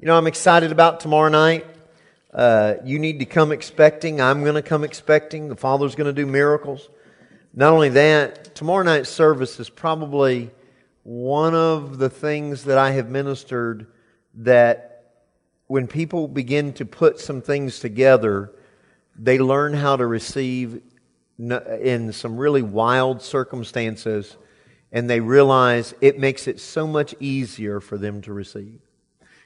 You know, I'm excited about tomorrow night. Uh, you need to come expecting. I'm going to come expecting. The Father's going to do miracles. Not only that, tomorrow night's service is probably one of the things that I have ministered that when people begin to put some things together, they learn how to receive in some really wild circumstances, and they realize it makes it so much easier for them to receive.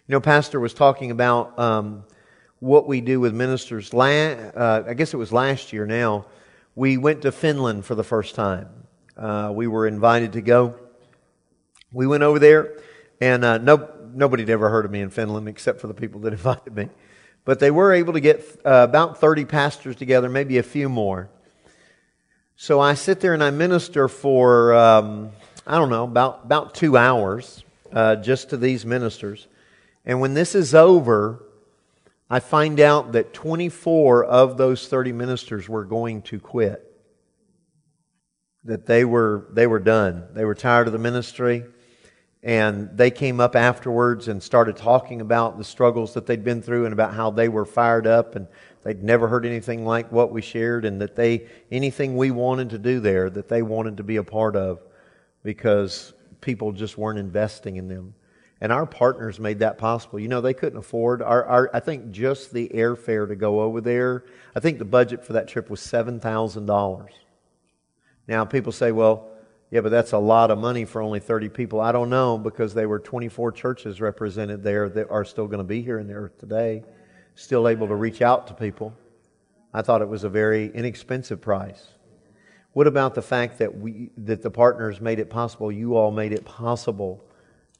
You know, Pastor was talking about um, what we do with ministers. La- uh, I guess it was last year now. We went to Finland for the first time. Uh, we were invited to go. We went over there, and uh, no, nobody had ever heard of me in Finland except for the people that invited me. But they were able to get uh, about 30 pastors together, maybe a few more. So I sit there and I minister for, um, I don't know, about, about two hours uh, just to these ministers. And when this is over, I find out that 24 of those 30 ministers were going to quit. That they were, they were done. They were tired of the ministry. And they came up afterwards and started talking about the struggles that they'd been through and about how they were fired up and they'd never heard anything like what we shared and that they, anything we wanted to do there, that they wanted to be a part of because people just weren't investing in them. And our partners made that possible. You know, they couldn't afford our, our I think just the airfare to go over there. I think the budget for that trip was $7,000. Now people say, well, yeah, but that's a lot of money for only 30 people. I don't know because there were 24 churches represented there that are still going to be here in the earth today, still able to reach out to people. I thought it was a very inexpensive price. What about the fact that we that the partners made it possible? You all made it possible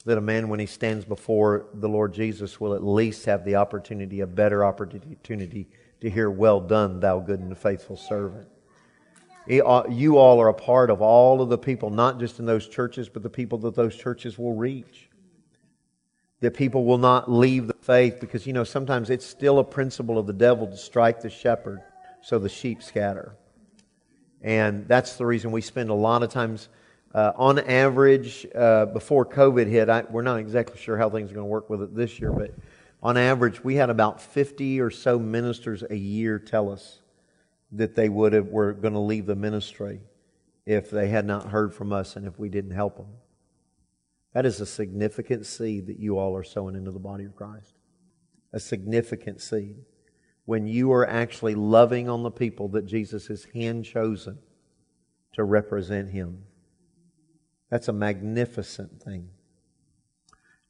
that a man, when he stands before the Lord Jesus, will at least have the opportunity, a better opportunity to hear, Well done, thou good and faithful servant. You all are a part of all of the people, not just in those churches, but the people that those churches will reach. That people will not leave the faith because, you know, sometimes it's still a principle of the devil to strike the shepherd so the sheep scatter. And that's the reason we spend a lot of times uh, on average, uh, before COVID hit, I, we're not exactly sure how things are going to work with it this year, but on average, we had about 50 or so ministers a year tell us that they would have were going to leave the ministry if they had not heard from us and if we didn't help them. That is a significant seed that you all are sowing into the body of Christ. A significant seed. When you are actually loving on the people that Jesus has hand chosen to represent Him. That's a magnificent thing.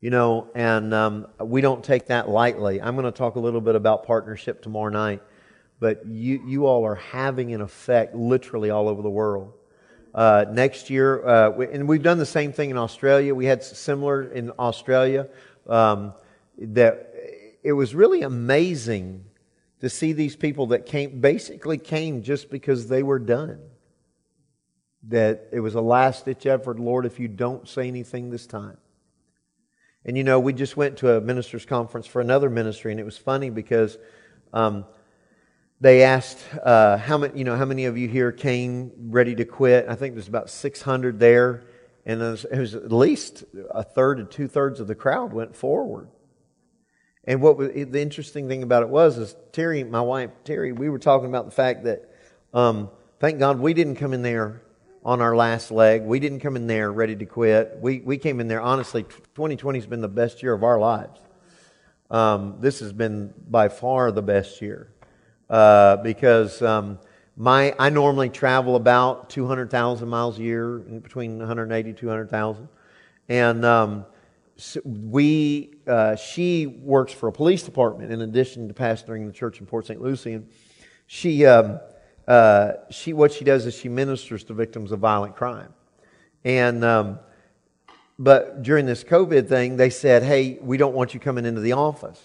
You know, and um, we don't take that lightly. I'm going to talk a little bit about partnership tomorrow night, but you, you all are having an effect literally all over the world. Uh, next year, uh, we, and we've done the same thing in Australia. We had similar in Australia. Um, that it was really amazing to see these people that came, basically came just because they were done that it was a last ditch effort, Lord, if you don't say anything this time. And you know, we just went to a ministers' conference for another ministry, and it was funny because um, they asked uh, how many, you know, how many of you here came ready to quit. I think there's about 600 there, and it was, it was at least a third to two thirds of the crowd went forward. And what was, the interesting thing about it was, is Terry, my wife Terry, we were talking about the fact that, um, thank God we didn't come in there on our last leg. We didn't come in there ready to quit. We, we came in there, honestly, 2020 has been the best year of our lives. Um, this has been by far the best year uh, because um, my I normally travel about 200,000 miles a year, between 180 200,000. And um, so we, uh, she works for a police department in addition to pastoring the church in Port St. Lucie. And she, um, uh, she, what she does is she ministers to victims of violent crime. And, um, but during this COVID thing, they said, hey, we don't want you coming into the office.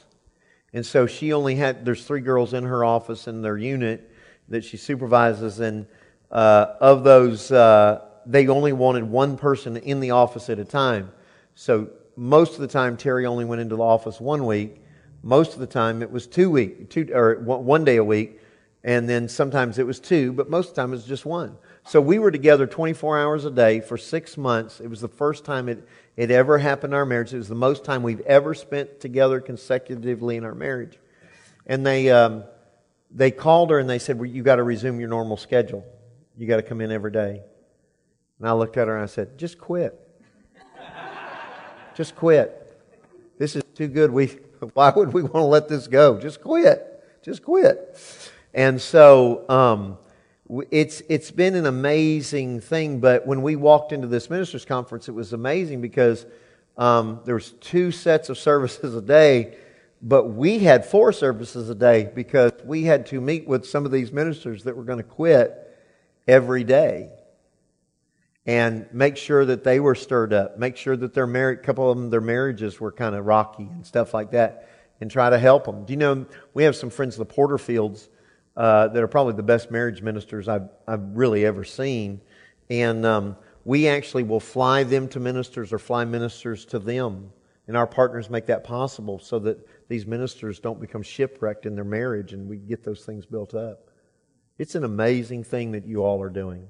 And so she only had, there's three girls in her office in their unit that she supervises. And uh, of those, uh, they only wanted one person in the office at a time. So most of the time, Terry only went into the office one week. Most of the time, it was two week, two or one day a week And then sometimes it was two, but most of the time it was just one. So we were together 24 hours a day for six months. It was the first time it, it ever happened in our marriage. It was the most time we've ever spent together consecutively in our marriage. And they, um, they called her and they said, well, You got to resume your normal schedule. You got to come in every day. And I looked at her and I said, Just quit. Just quit. This is too good. We, why would we want to let this go? Just quit. Just quit. And so um, it's, it's been an amazing thing. But when we walked into this ministers' conference, it was amazing because um, there was two sets of services a day, but we had four services a day because we had to meet with some of these ministers that were going to quit every day and make sure that they were stirred up, make sure that their marriage, a couple of them, their marriages were kind of rocky and stuff like that, and try to help them. Do you know, we have some friends, the Porterfields, uh, that are probably the best marriage ministers I've, I've really ever seen. And um, we actually will fly them to ministers or fly ministers to them. And our partners make that possible so that these ministers don't become shipwrecked in their marriage and we get those things built up. It's an amazing thing that you all are doing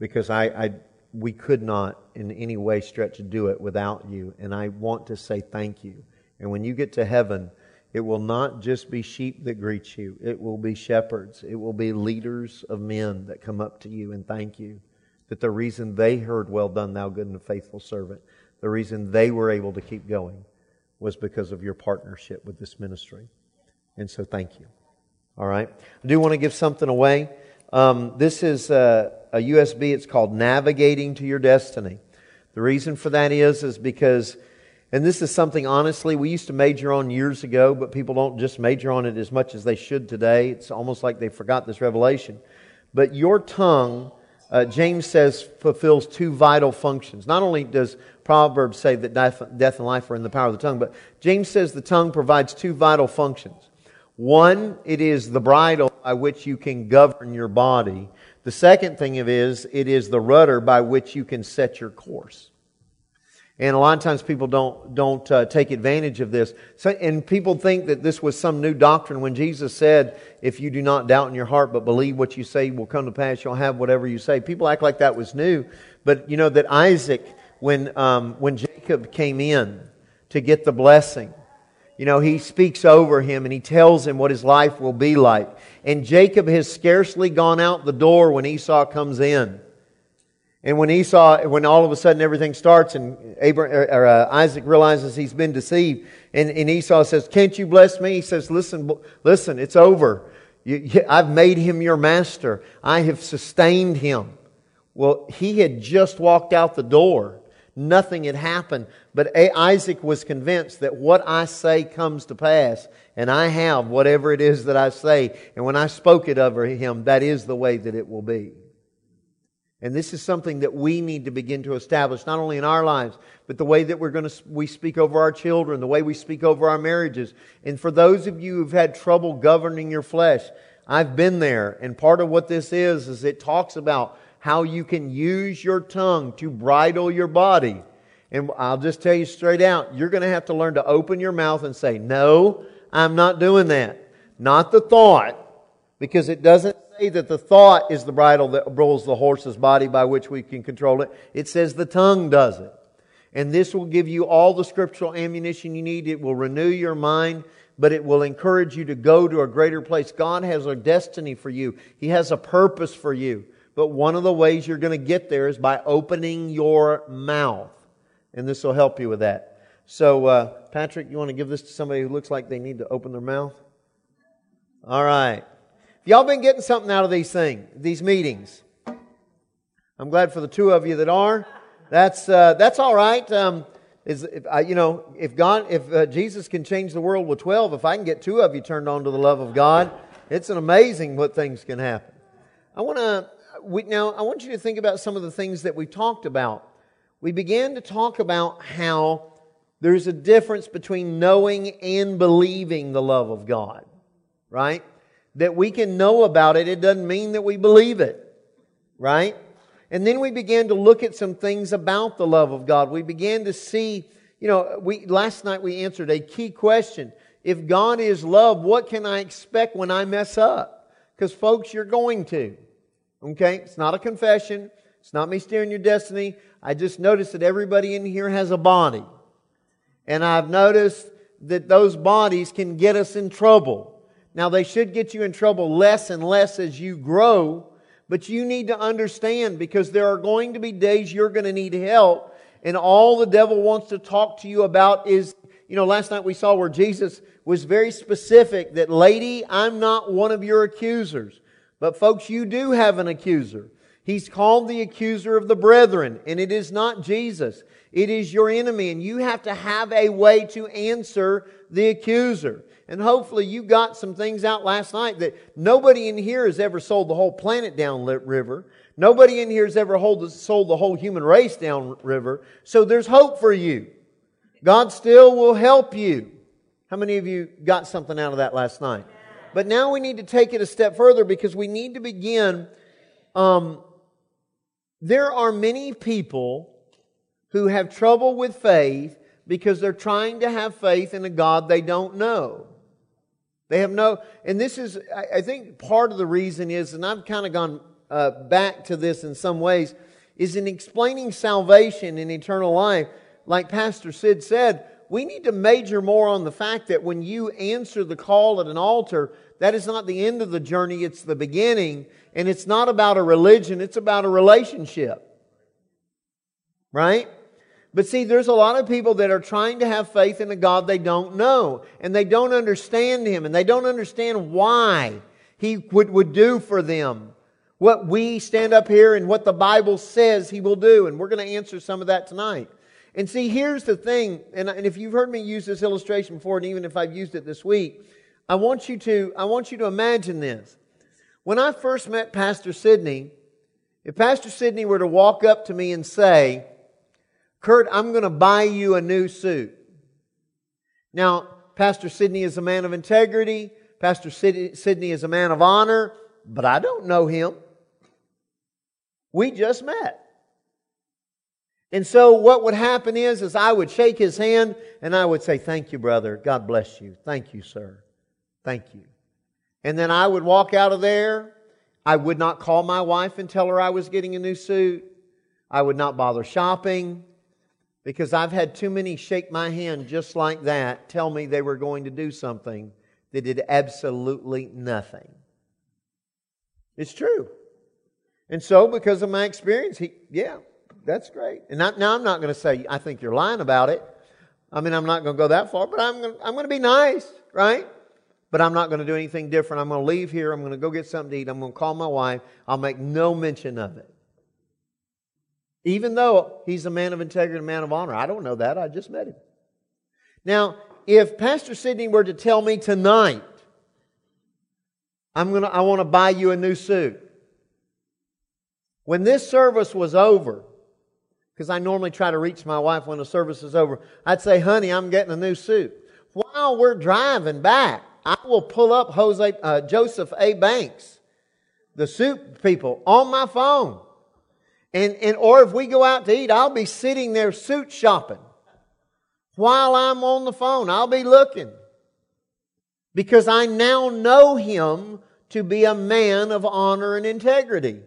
because I, I, we could not in any way stretch to do it without you. And I want to say thank you. And when you get to heaven, it will not just be sheep that greet you, it will be shepherds, it will be leaders of men that come up to you and thank you. That the reason they heard, Well done, thou good and faithful servant, the reason they were able to keep going was because of your partnership with this ministry. And so thank you. All right. I do want to give something away. Um, this is a, a USB. It's called Navigating to Your Destiny. The reason for that is, is because, and this is something honestly we used to major on years ago, but people don't just major on it as much as they should today. It's almost like they forgot this revelation. But your tongue, uh, James says, fulfills two vital functions. Not only does Proverbs say that death, death and life are in the power of the tongue, but James says the tongue provides two vital functions. One, it is the bridle by which you can govern your body. The second thing it is, it is the rudder by which you can set your course. And a lot of times people don't, don't uh, take advantage of this. So, and people think that this was some new doctrine when Jesus said, if you do not doubt in your heart but believe what you say will come to pass, you'll have whatever you say. People act like that was new. But you know that Isaac, when, um, when Jacob came in to get the blessing, you know, he speaks over him and he tells him what his life will be like. And Jacob has scarcely gone out the door when Esau comes in. And when Esau, when all of a sudden everything starts and Abraham, or, uh, Isaac realizes he's been deceived, and, and, Esau says, "Can't you bless me?" He says, "Listen, listen, it's over. You, I've made him your master. I have sustained him." Well, he had just walked out the door. Nothing had happened. But Isaac was convinced that what I say comes to pass, and I have whatever it is that I say. And when I spoke it over him, that is the way that it will be. And this is something that we need to begin to establish, not only in our lives, but the way that we're going to, we speak over our children, the way we speak over our marriages. And for those of you who've had trouble governing your flesh, I've been there. And part of what this is, is it talks about how you can use your tongue to bridle your body. And I'll just tell you straight out, you're going to have to learn to open your mouth and say, No, I'm not doing that. Not the thought, because it doesn't say that the thought is the bridle that rules the horse's body by which we can control it. It says the tongue does it. And this will give you all the scriptural ammunition you need. It will renew your mind, but it will encourage you to go to a greater place. God has a destiny for you, He has a purpose for you. But one of the ways you're going to get there is by opening your mouth. And this will help you with that. So, uh, Patrick, you want to give this to somebody who looks like they need to open their mouth? All right. Y'all been getting something out of these things, these meetings. I'm glad for the two of you that are. That's, uh, that's all right. Um, is if, uh, you know, if God, if uh, Jesus can change the world with 12, if I can get two of you turned on to the love of God, it's an amazing what things can happen. I want to now, I want you to think about some of the things that we talked about. We began to talk about how there's a difference between knowing and believing the love of God, right? That we can know about it, it doesn't mean that we believe it, right? And then we began to look at some things about the love of God. We began to see, you know, we, last night we answered a key question. If God is love, what can I expect when I mess up? Because, folks, you're going to. Okay? It's not a confession. It's not me steering your destiny. I just noticed that everybody in here has a body. And I've noticed that those bodies can get us in trouble. Now, they should get you in trouble less and less as you grow, but you need to understand because there are going to be days you're going to need help. And all the devil wants to talk to you about is, you know, last night we saw where Jesus was very specific that, lady, I'm not one of your accusers. But folks, you do have an accuser. He's called the accuser of the brethren, and it is not Jesus. It is your enemy, and you have to have a way to answer the accuser. And hopefully, you got some things out last night that nobody in here has ever sold the whole planet down river. Nobody in here has ever sold the whole human race down river. So there's hope for you. God still will help you. How many of you got something out of that last night? But now we need to take it a step further because we need to begin. Um, there are many people who have trouble with faith because they're trying to have faith in a God they don't know. They have no, and this is, I think part of the reason is, and I've kind of gone uh, back to this in some ways, is in explaining salvation and eternal life, like Pastor Sid said, we need to major more on the fact that when you answer the call at an altar, that is not the end of the journey, it's the beginning. And it's not about a religion, it's about a relationship. Right? But see, there's a lot of people that are trying to have faith in a God they don't know, and they don't understand Him, and they don't understand why He would, would do for them what we stand up here and what the Bible says He will do. And we're going to answer some of that tonight. And see, here's the thing, and, and if you've heard me use this illustration before, and even if I've used it this week, I want you to, I want you to imagine this. When I first met Pastor Sidney, if Pastor Sidney were to walk up to me and say, Kurt, I'm going to buy you a new suit. Now, Pastor Sidney is a man of integrity. Pastor Sidney is a man of honor, but I don't know him. We just met. And so what would happen is, is I would shake his hand and I would say, thank you, brother. God bless you. Thank you, sir. Thank you. And then I would walk out of there. I would not call my wife and tell her I was getting a new suit. I would not bother shopping because I've had too many shake my hand just like that, tell me they were going to do something that did absolutely nothing. It's true. And so, because of my experience, he, yeah, that's great. And not, now I'm not going to say, I think you're lying about it. I mean, I'm not going to go that far, but I'm going, I'm going to be nice, right? But I'm not going to do anything different. I'm going to leave here. I'm going to go get something to eat. I'm going to call my wife. I'll make no mention of it. Even though he's a man of integrity, and a man of honor. I don't know that. I just met him. Now, if Pastor Sidney were to tell me tonight, I'm gonna, I want to buy you a new suit. When this service was over, because I normally try to reach my wife when the service is over. I'd say, honey, I'm getting a new suit. While we're driving back, I will pull up Jose, uh, Joseph A. Banks, the suit people, on my phone. And, and, or if we go out to eat, I'll be sitting there suit shopping. While I'm on the phone, I'll be looking. Because I now know him to be a man of honor and integrity.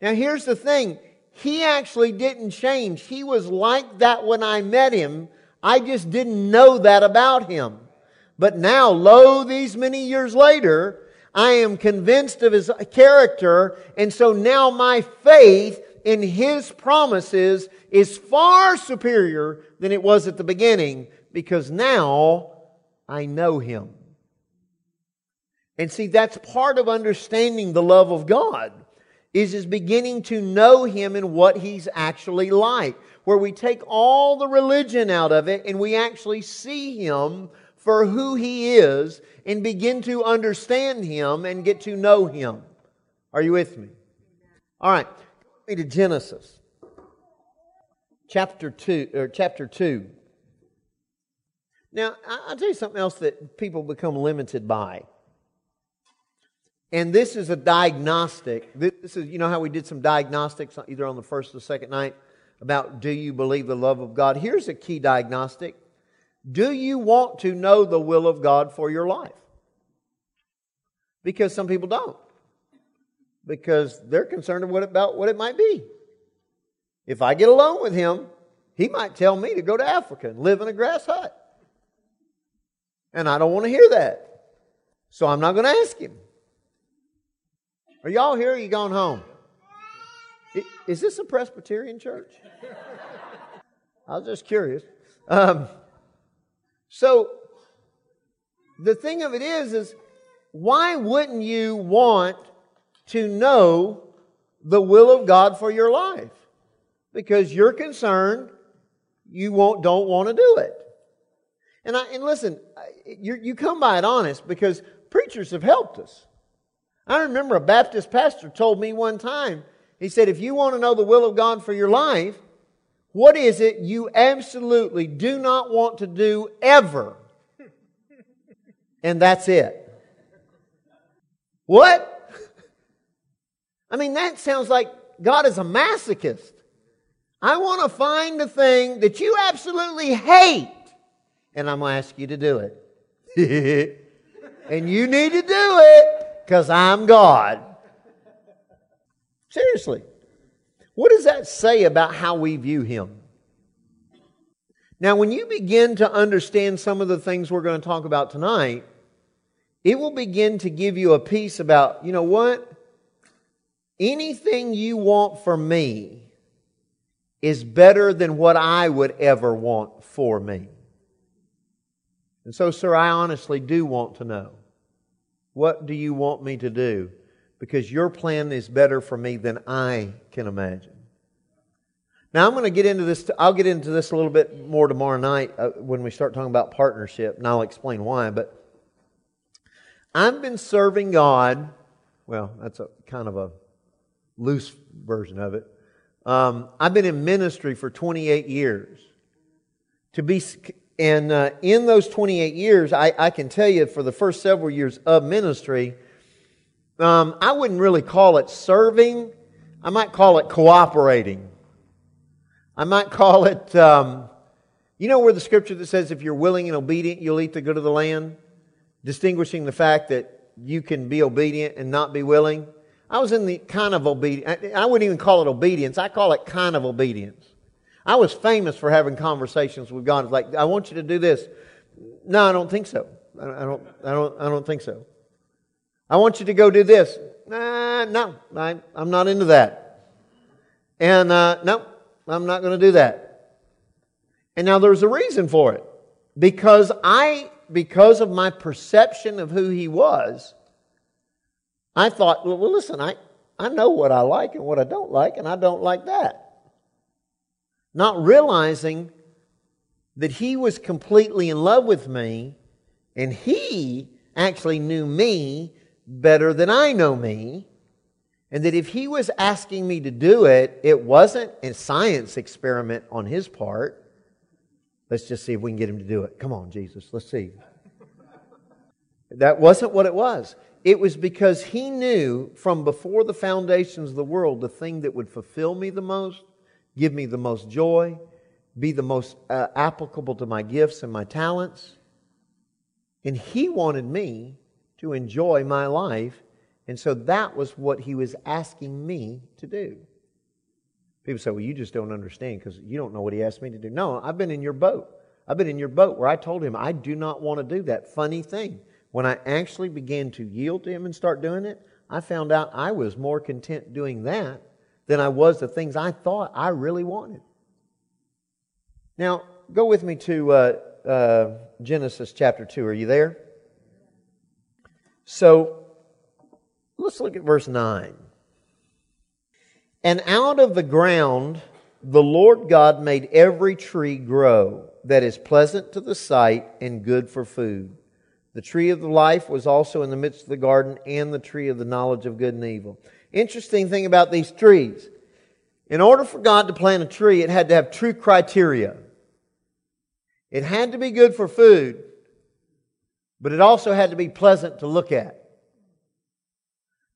Now here's the thing he actually didn't change. He was like that when I met him. I just didn't know that about him. But now, lo, these many years later, I am convinced of his character, and so now my faith in his promises is far superior than it was at the beginning because now I know him. And see, that's part of understanding the love of God is is beginning to know him and what he's actually like where we take all the religion out of it and we actually see him for who he is and begin to understand him and get to know him. Are you with me? All right me to genesis chapter 2 or chapter 2 now i'll tell you something else that people become limited by and this is a diagnostic. This is, you know how we did some diagnostics either on the first or second night about do you believe the love of God? Here's a key diagnostic. Do you want to know the will of God for your life? Because some people don't. Because they're concerned about what it might be. If I get alone with him, he might tell me to go to Africa and live in a grass hut. And I don't want to hear that. So I'm not going to ask him. Are y'all here? Or are you going home? Is this a Presbyterian church? I was just curious. Um, so the thing of it is, is why wouldn't you want to know the will of God for your life? Because you're concerned you won't, don't want to do it. And, I, and listen, you, you come by it honest because preachers have helped us. I remember a Baptist pastor told me one time, he said, if you want to know the will of God for your life, what is it you absolutely do not want to do ever? And that's it. What? I mean, that sounds like God is a masochist. I want to find the thing that you absolutely hate, and I'm going to ask you to do it. and you need to do it because I'm God. Seriously. What does that say about how we view Him? Now, when you begin to understand some of the things we're going to talk about tonight, it will begin to give you a peace about, you know what? Anything you want for me is better than what I would ever want for me. And so, sir, I honestly do want to know what do you want me to do? Because your plan is better for me than I can imagine. Now, I'm going to get into this. I'll get into this a little bit more tomorrow night uh, when we start talking about partnership, and I'll explain why. But I've been serving God. Well, that's a kind of a loose version of it. Um, I've been in ministry for 28 years. To be, and uh, in those 28 years, I, I, can tell you for the first several years of ministry, um, I wouldn't really call it serving. I might call it cooperating. I might call it, um, you know, where the scripture that says, if you're willing and obedient, you'll eat the good of the land? Distinguishing the fact that you can be obedient and not be willing. I was in the kind of obedience. I wouldn't even call it obedience. I call it kind of obedience. I was famous for having conversations with God. It's like, I want you to do this. No, I don't think so. I don't, I don't, I don't think so. I want you to go do this. Nah, no, I, am not into that. And uh, no, I'm not going to do that. And now there's a reason for it. Because I, because of my perception of who he was, I thought, well, listen, I, I know what I like and what I don't like, and I don't like that. Not realizing that he was completely in love with me, and he actually knew me better than I know me, and that if he was asking me to do it, it wasn't a science experiment on his part. Let's just see if we can get him to do it. Come on, Jesus, let's see. That wasn't what it was. It was because he knew from before the foundations of the world the thing that would fulfill me the most, give me the most joy, be the most uh, applicable to my gifts and my talents. And he wanted me to enjoy my life. And so that was what he was asking me to do. People say, well, you just don't understand because you don't know what he asked me to do. No, I've been in your boat. I've been in your boat where I told him, I do not want to do that funny thing. When I actually began to yield to Him and start doing it, I found out I was more content doing that than I was the things I thought I really wanted. Now, go with me to uh, uh, Genesis chapter 2. Are you there? So, let's look at verse 9. And out of the ground the Lord God made every tree grow that is pleasant to the sight and good for food the tree of the life was also in the midst of the garden, and the tree of the knowledge of good and evil. Interesting thing about these trees. In order for God to plant a tree, it had to have true criteria. It had to be good for food, but it also had to be pleasant to look at.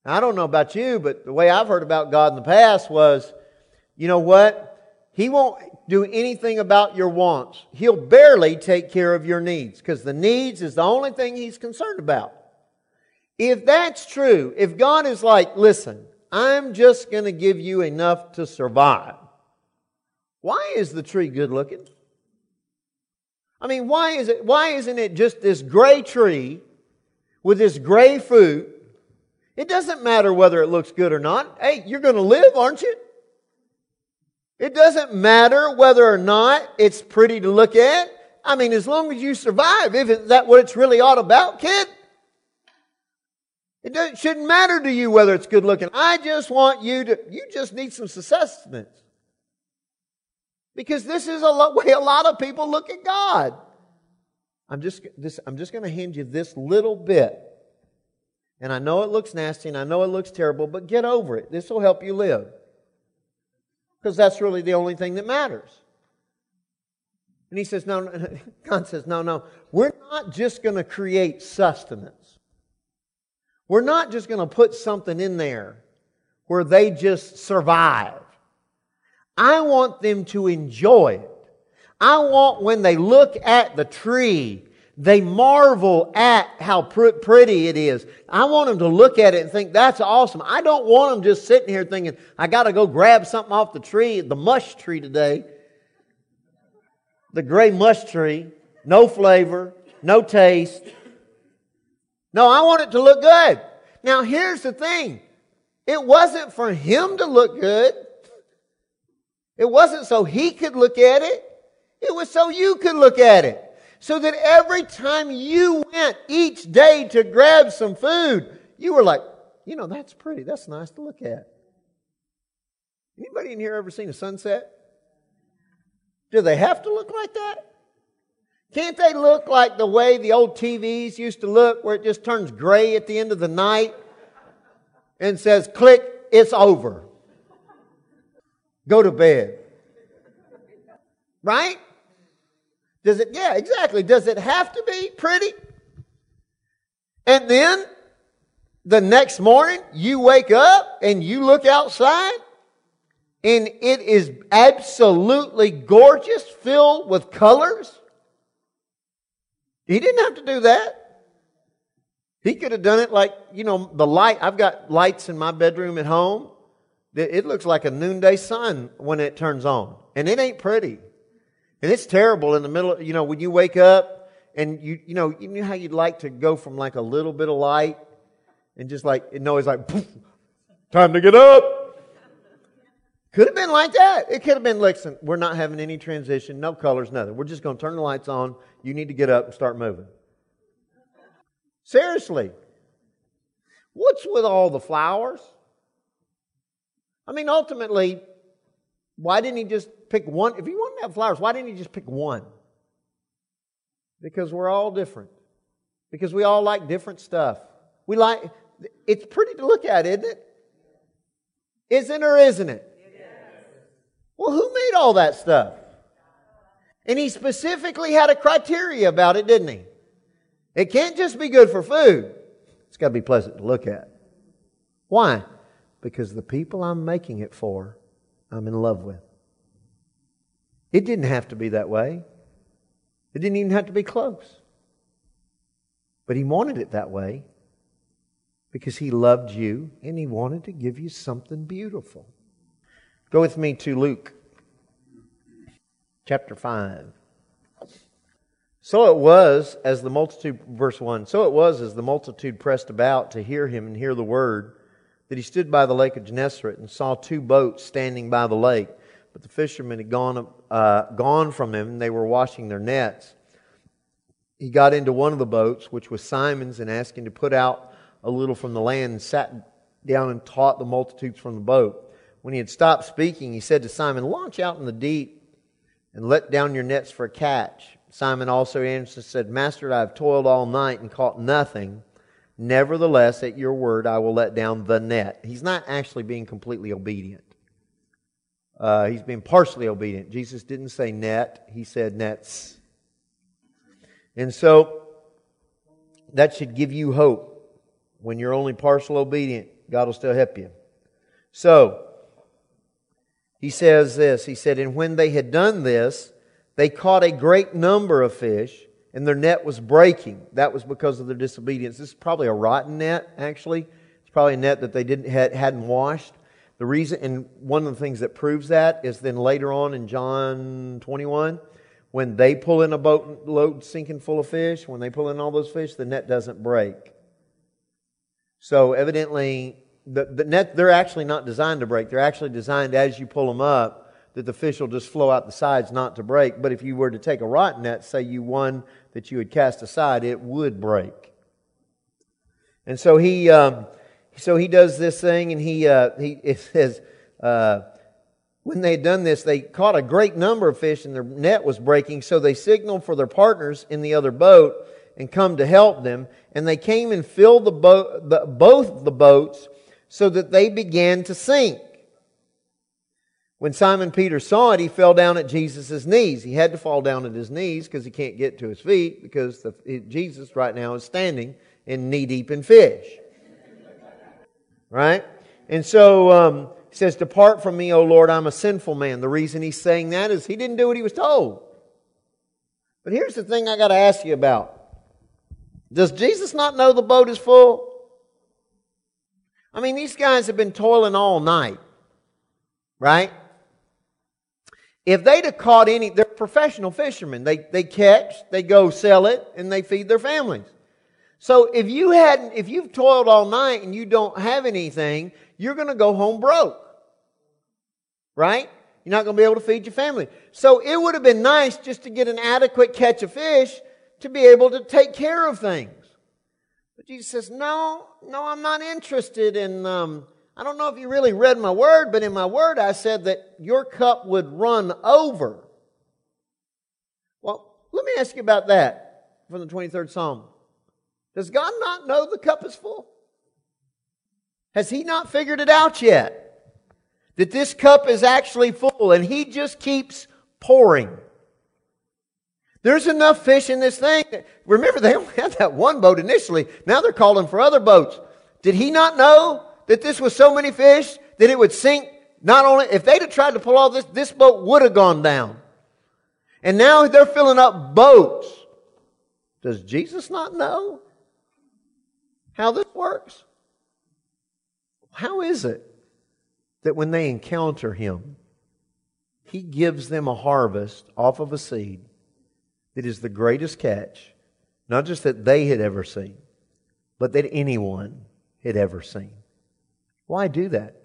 Now, I don't know about you, but the way I've heard about God in the past was, you know what? He won't do anything about your wants. He'll barely take care of your needs because the needs is the only thing he's concerned about. If that's true, if God is like, listen, I'm just going to give you enough to survive. Why is the tree good looking? I mean, why is it, why isn't it just this gray tree with this gray fruit? It doesn't matter whether it looks good or not. Hey, you're going to live, aren't you? It doesn't matter whether or not it's pretty to look at. I mean, as long as you survive, isn't that what it's really all about, kid? It shouldn't matter to you whether it's good looking. I just want you to, you just need some sustenance. Because this is a way a lot of people look at God. I'm just, this, I'm just going to hand you this little bit. And I know it looks nasty and I know it looks terrible, but get over it. This will help you live. Because that's really the only thing that matters. And he says, no, no, God says, no, no. We're not just going to create sustenance. We're not just going to put something in there where they just survive. I want them to enjoy it. I want when they look at the tree, they marvel at how pr- pretty it is. I want them to look at it and think, that's awesome. I don't want them just sitting here thinking, I got to go grab something off the tree, the mush tree today. The gray mush tree, no flavor, no taste. No, I want it to look good. Now, here's the thing it wasn't for him to look good, it wasn't so he could look at it, it was so you could look at it. So that every time you went each day to grab some food, you were like, you know, that's pretty. That's nice to look at. Anybody in here ever seen a sunset? Do they have to look like that? Can't they look like the way the old TVs used to look, where it just turns gray at the end of the night and says, click, it's over. Go to bed. Right? Does it, yeah, exactly. Does it have to be pretty? And then the next morning you wake up and you look outside and it is absolutely gorgeous, filled with colors. He didn't have to do that. He could have done it like, you know, the light. I've got lights in my bedroom at home. It looks like a noonday sun when it turns on. And it ain't pretty. And it's terrible in the middle, you know, when you wake up and you, you know, you know how you'd like to go from like a little bit of light and just like, it always like, poof, time to get up. Could have been like that. It could have been, listen, we're not having any transition, no colors, nothing. We're just going to turn the lights on. You need to get up and start moving. Seriously. What's with all the flowers? I mean, ultimately, why didn't he just pick one? If he wanted to have flowers, why didn't he just pick one? Because we're all different. Because we all like different stuff. We like, it's pretty to look at, isn't it? Isn't or isn't it? Well, who made all that stuff? And he specifically had a criteria about it, didn't he? It can't just be good for food. It's got to be pleasant to look at. Why? Because the people I'm making it for, I'm in love with. It didn't have to be that way. It didn't even have to be close. But he wanted it that way because he loved you and he wanted to give you something beautiful. Go with me to Luke chapter 5. So it was as the multitude, verse 1, so it was as the multitude pressed about to hear him and hear the word, that he stood by the lake of Gennesaret and saw two boats standing by the lake. But the fishermen had gone, uh, gone from him, and they were washing their nets. He got into one of the boats, which was Simon's, and asked him to put out a little from the land, and sat down and taught the multitudes from the boat. When he had stopped speaking, he said to Simon, Launch out in the deep and let down your nets for a catch. Simon also answered and said, Master, I have toiled all night and caught nothing. Nevertheless, at your word, I will let down the net. He's not actually being completely obedient. Uh, he's being partially obedient. Jesus didn't say net, he said nets. And so, that should give you hope. When you're only partial obedient, God will still help you. So, he says this He said, And when they had done this, they caught a great number of fish, and their net was breaking. That was because of their disobedience. This is probably a rotten net, actually. It's probably a net that they didn't had, hadn't washed. The reason, and one of the things that proves that is then later on in John 21, when they pull in a boat load sinking full of fish, when they pull in all those fish, the net doesn't break. So evidently, the, the net, they're actually not designed to break. They're actually designed as you pull them up that the fish will just flow out the sides not to break. But if you were to take a rotten net, say you one that you had cast aside, it would break. And so he, um, so he does this thing, and he, uh, he it says, uh, when they had done this, they caught a great number of fish, and their net was breaking. So they signaled for their partners in the other boat and come to help them. And they came and filled the boat, the, both the boats, so that they began to sink. When Simon Peter saw it, he fell down at Jesus' knees. He had to fall down at his knees because he can't get to his feet because the, Jesus right now is standing in knee deep in fish. Right? And so um, he says, Depart from me, O Lord, I'm a sinful man. The reason he's saying that is he didn't do what he was told. But here's the thing I got to ask you about Does Jesus not know the boat is full? I mean, these guys have been toiling all night, right? If they'd have caught any, they're professional fishermen. They, they catch, they go sell it, and they feed their families. So if you hadn't, if you've toiled all night and you don't have anything, you're going to go home broke. Right? You're not going to be able to feed your family. So it would have been nice just to get an adequate catch of fish to be able to take care of things. But Jesus says, no, no, I'm not interested in, um, I don't know if you really read my word, but in my word I said that your cup would run over. Well, let me ask you about that from the 23rd Psalm. Does God not know the cup is full? Has He not figured it out yet? That this cup is actually full and He just keeps pouring. There's enough fish in this thing. Remember, they only had that one boat initially. Now they're calling for other boats. Did he not know that this was so many fish that it would sink? Not only, if they'd have tried to pull all this, this boat would have gone down. And now they're filling up boats. Does Jesus not know how this works? How is it that when they encounter him, he gives them a harvest off of a seed that is the greatest catch, not just that they had ever seen, but that anyone had ever seen. Why do that?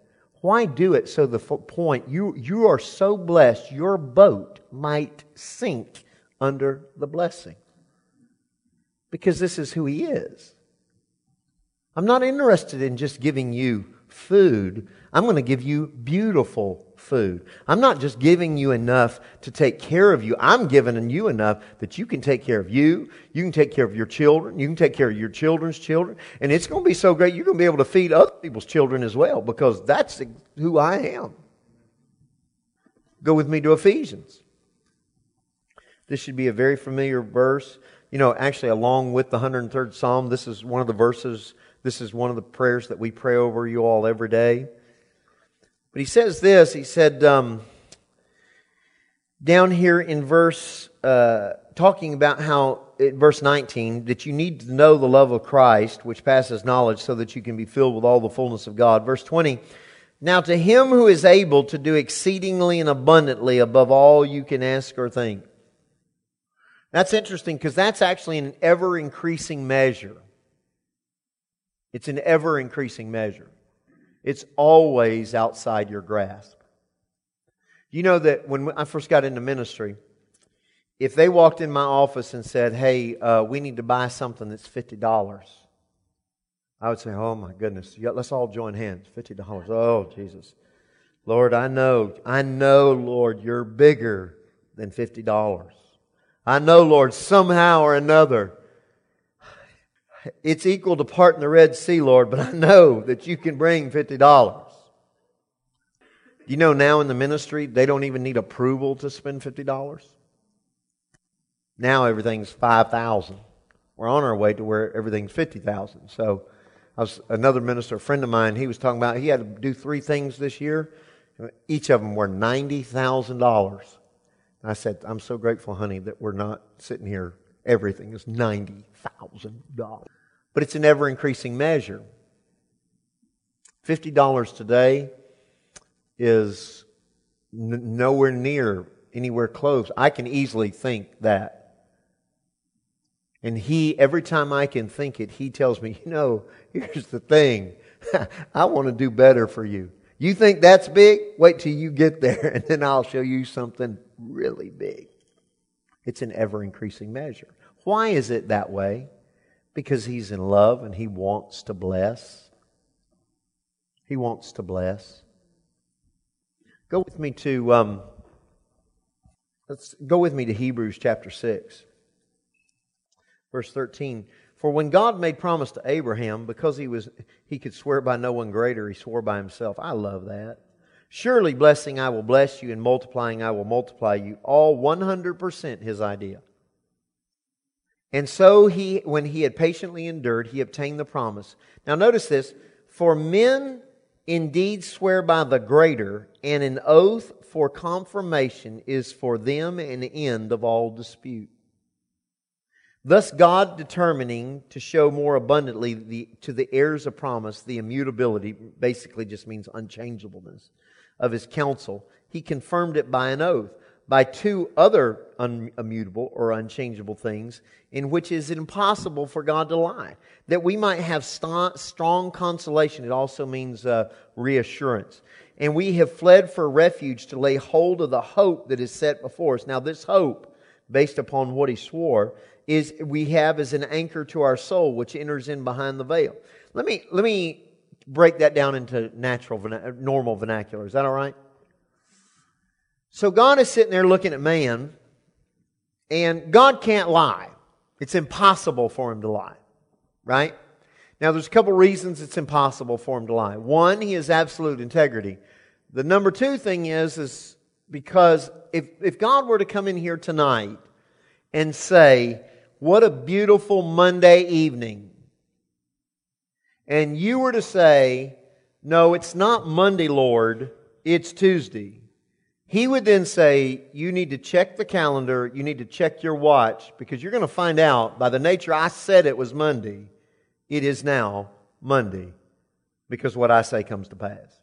Why do it so the point you, you are so blessed your boat might sink under the blessing? Because this is who He is. I'm not interested in just giving you food. I'm going to give you beautiful food. I'm not just giving you enough to take care of you. I'm giving you enough that you can take care of you. You can take care of your children. You can take care of your children's children. And it's going to be so great, you're going to be able to feed other people's children as well because that's who I am. Go with me to Ephesians. This should be a very familiar verse. You know, actually, along with the 103rd Psalm, this is one of the verses, this is one of the prayers that we pray over you all every day. But he says this he said, um, down here in verse, uh, talking about how, verse 19, that you need to know the love of Christ, which passes knowledge, so that you can be filled with all the fullness of God. Verse 20, now to him who is able to do exceedingly and abundantly above all you can ask or think. That's interesting because that's actually an ever increasing measure. It's an ever increasing measure. It's always outside your grasp. You know that when I first got into ministry, if they walked in my office and said, Hey, uh, we need to buy something that's $50, I would say, Oh my goodness, let's all join hands. $50. Oh, Jesus. Lord, I know, I know, Lord, you're bigger than $50. I know, Lord, somehow or another, it's equal to part in the Red Sea, Lord, but I know that you can bring $50. You know, now in the ministry, they don't even need approval to spend $50. Now everything's 5000 We're on our way to where everything's 50000 So, I was, another minister, a friend of mine, he was talking about he had to do three things this year. Each of them were $90,000. I said, I'm so grateful, honey, that we're not sitting here everything is $90,000. But it's an ever increasing measure. $50 today is n- nowhere near anywhere close. I can easily think that. And he, every time I can think it, he tells me, you know, here's the thing. I want to do better for you. You think that's big? Wait till you get there, and then I'll show you something really big. It's an ever increasing measure. Why is it that way? Because he's in love and he wants to bless. He wants to bless. Go with me to um, let's go with me to Hebrews chapter six, verse thirteen. For when God made promise to Abraham, because he was he could swear by no one greater, he swore by himself. I love that. Surely blessing I will bless you, and multiplying I will multiply you. All 100% his idea. And so he, when he had patiently endured, he obtained the promise. Now notice this. For men indeed swear by the greater, and an oath for confirmation is for them an end of all dispute. Thus, God determining to show more abundantly the, to the heirs of promise the immutability, basically just means unchangeableness, of his counsel, he confirmed it by an oath by two other unimmutable or unchangeable things in which it is impossible for God to lie. That we might have st- strong consolation. It also means uh, reassurance. And we have fled for refuge to lay hold of the hope that is set before us. Now, this hope, based upon what he swore, is we have as an anchor to our soul, which enters in behind the veil. Let me, let me break that down into natural, uh, normal vernacular. Is that all right? So God is sitting there looking at man, and God can't lie. It's impossible for him to lie, right? Now, there's a couple reasons it's impossible for him to lie. One, he has absolute integrity. The number two thing is, is because if, if God were to come in here tonight and say, What a beautiful Monday evening, and you were to say, No, it's not Monday, Lord, it's Tuesday he would then say, You need to check the calendar, you need to check your watch, because you're going to find out by the nature I said it was Monday, it is now Monday, because what I say comes to pass.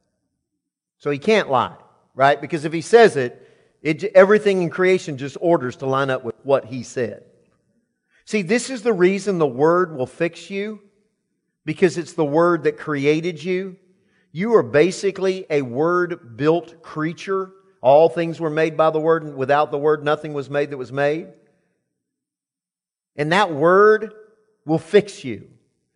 So he can't lie, right? Because if he says it, it everything in creation just orders to line up with what he said. See, this is the reason the Word will fix you, because it's the Word that created you. You are basically a Word built creature all things were made by the Word, and without the Word, nothing was made that was made. And that Word will fix you.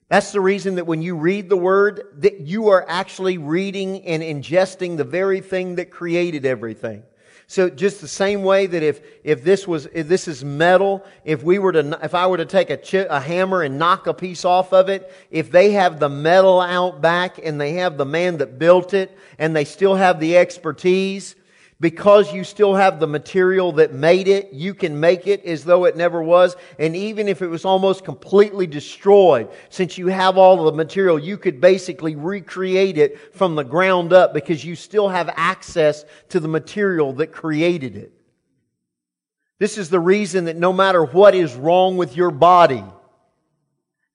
That's the reason that when you read the Word, that you are actually reading and ingesting the very thing that created everything. So just the same way that if, if this was, if this is metal, if we were to, if I were to take a, chi- a hammer and knock a piece off of it, if they have the metal out back and they have the man that built it and they still have the expertise, because you still have the material that made it, you can make it as though it never was. And even if it was almost completely destroyed, since you have all the material, you could basically recreate it from the ground up because you still have access to the material that created it. This is the reason that no matter what is wrong with your body,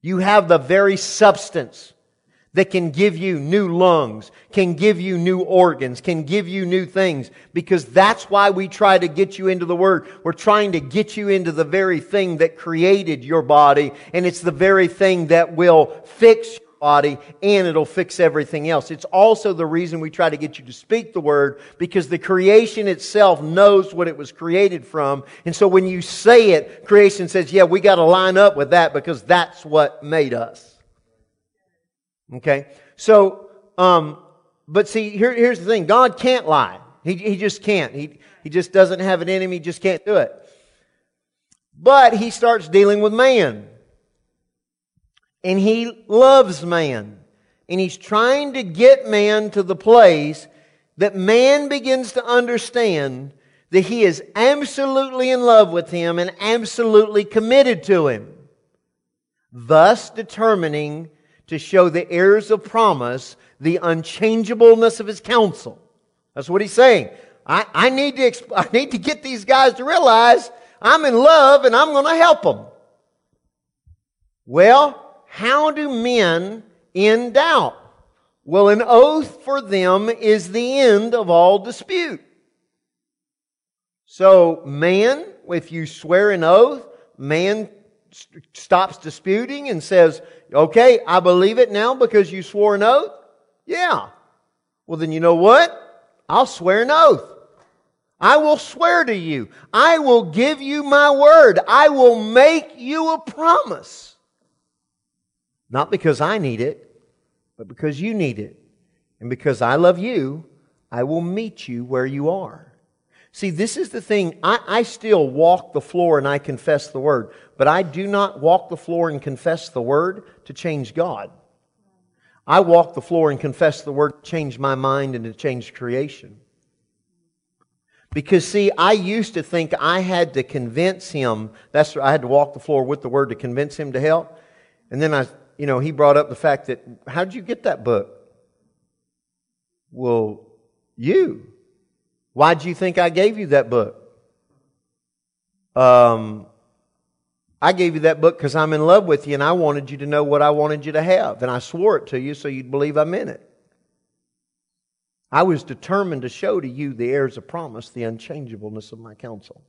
you have the very substance that can give you new lungs, can give you new organs, can give you new things, because that's why we try to get you into the Word. We're trying to get you into the very thing that created your body, and it's the very thing that will fix your body and it'll fix everything else. It's also the reason we try to get you to speak the Word, because the creation itself knows what it was created from, and so when you say it, creation says, yeah, we gotta line up with that because that's what made us. Okay? So, um, but see, here, here's the thing God can't lie. He, he just can't. He, he just doesn't have an enemy, just can't do it. But he starts dealing with man. And he loves man. And he's trying to get man to the place that man begins to understand that he is absolutely in love with him and absolutely committed to him, thus determining to show the heirs of promise the unchangeableness of his counsel. That's what he's saying. I, I, need to, exp- I need to get these guys to realize I'm in love and I'm going to help them. Well, how do men in doubt? Well, an oath for them is the end of all dispute. So, man, if you swear an oath, man stops disputing and says, okay, I believe it now because you swore an oath? Yeah. Well, then you know what? I'll swear an oath. I will swear to you. I will give you my word. I will make you a promise. Not because I need it, but because you need it. And because I love you, I will meet you where you are. See, this is the thing. I, I, still walk the floor and I confess the word, but I do not walk the floor and confess the word to change God. I walk the floor and confess the word to change my mind and to change creation. Because see, I used to think I had to convince him. That's I had to walk the floor with the word to convince him to help. And then I, you know, he brought up the fact that how did you get that book? Well, you. Why do you think I gave you that book? Um, I gave you that book because I'm in love with you and I wanted you to know what I wanted you to have. And I swore it to you so you'd believe I meant it. I was determined to show to you the heirs of promise, the unchangeableness of my counsel.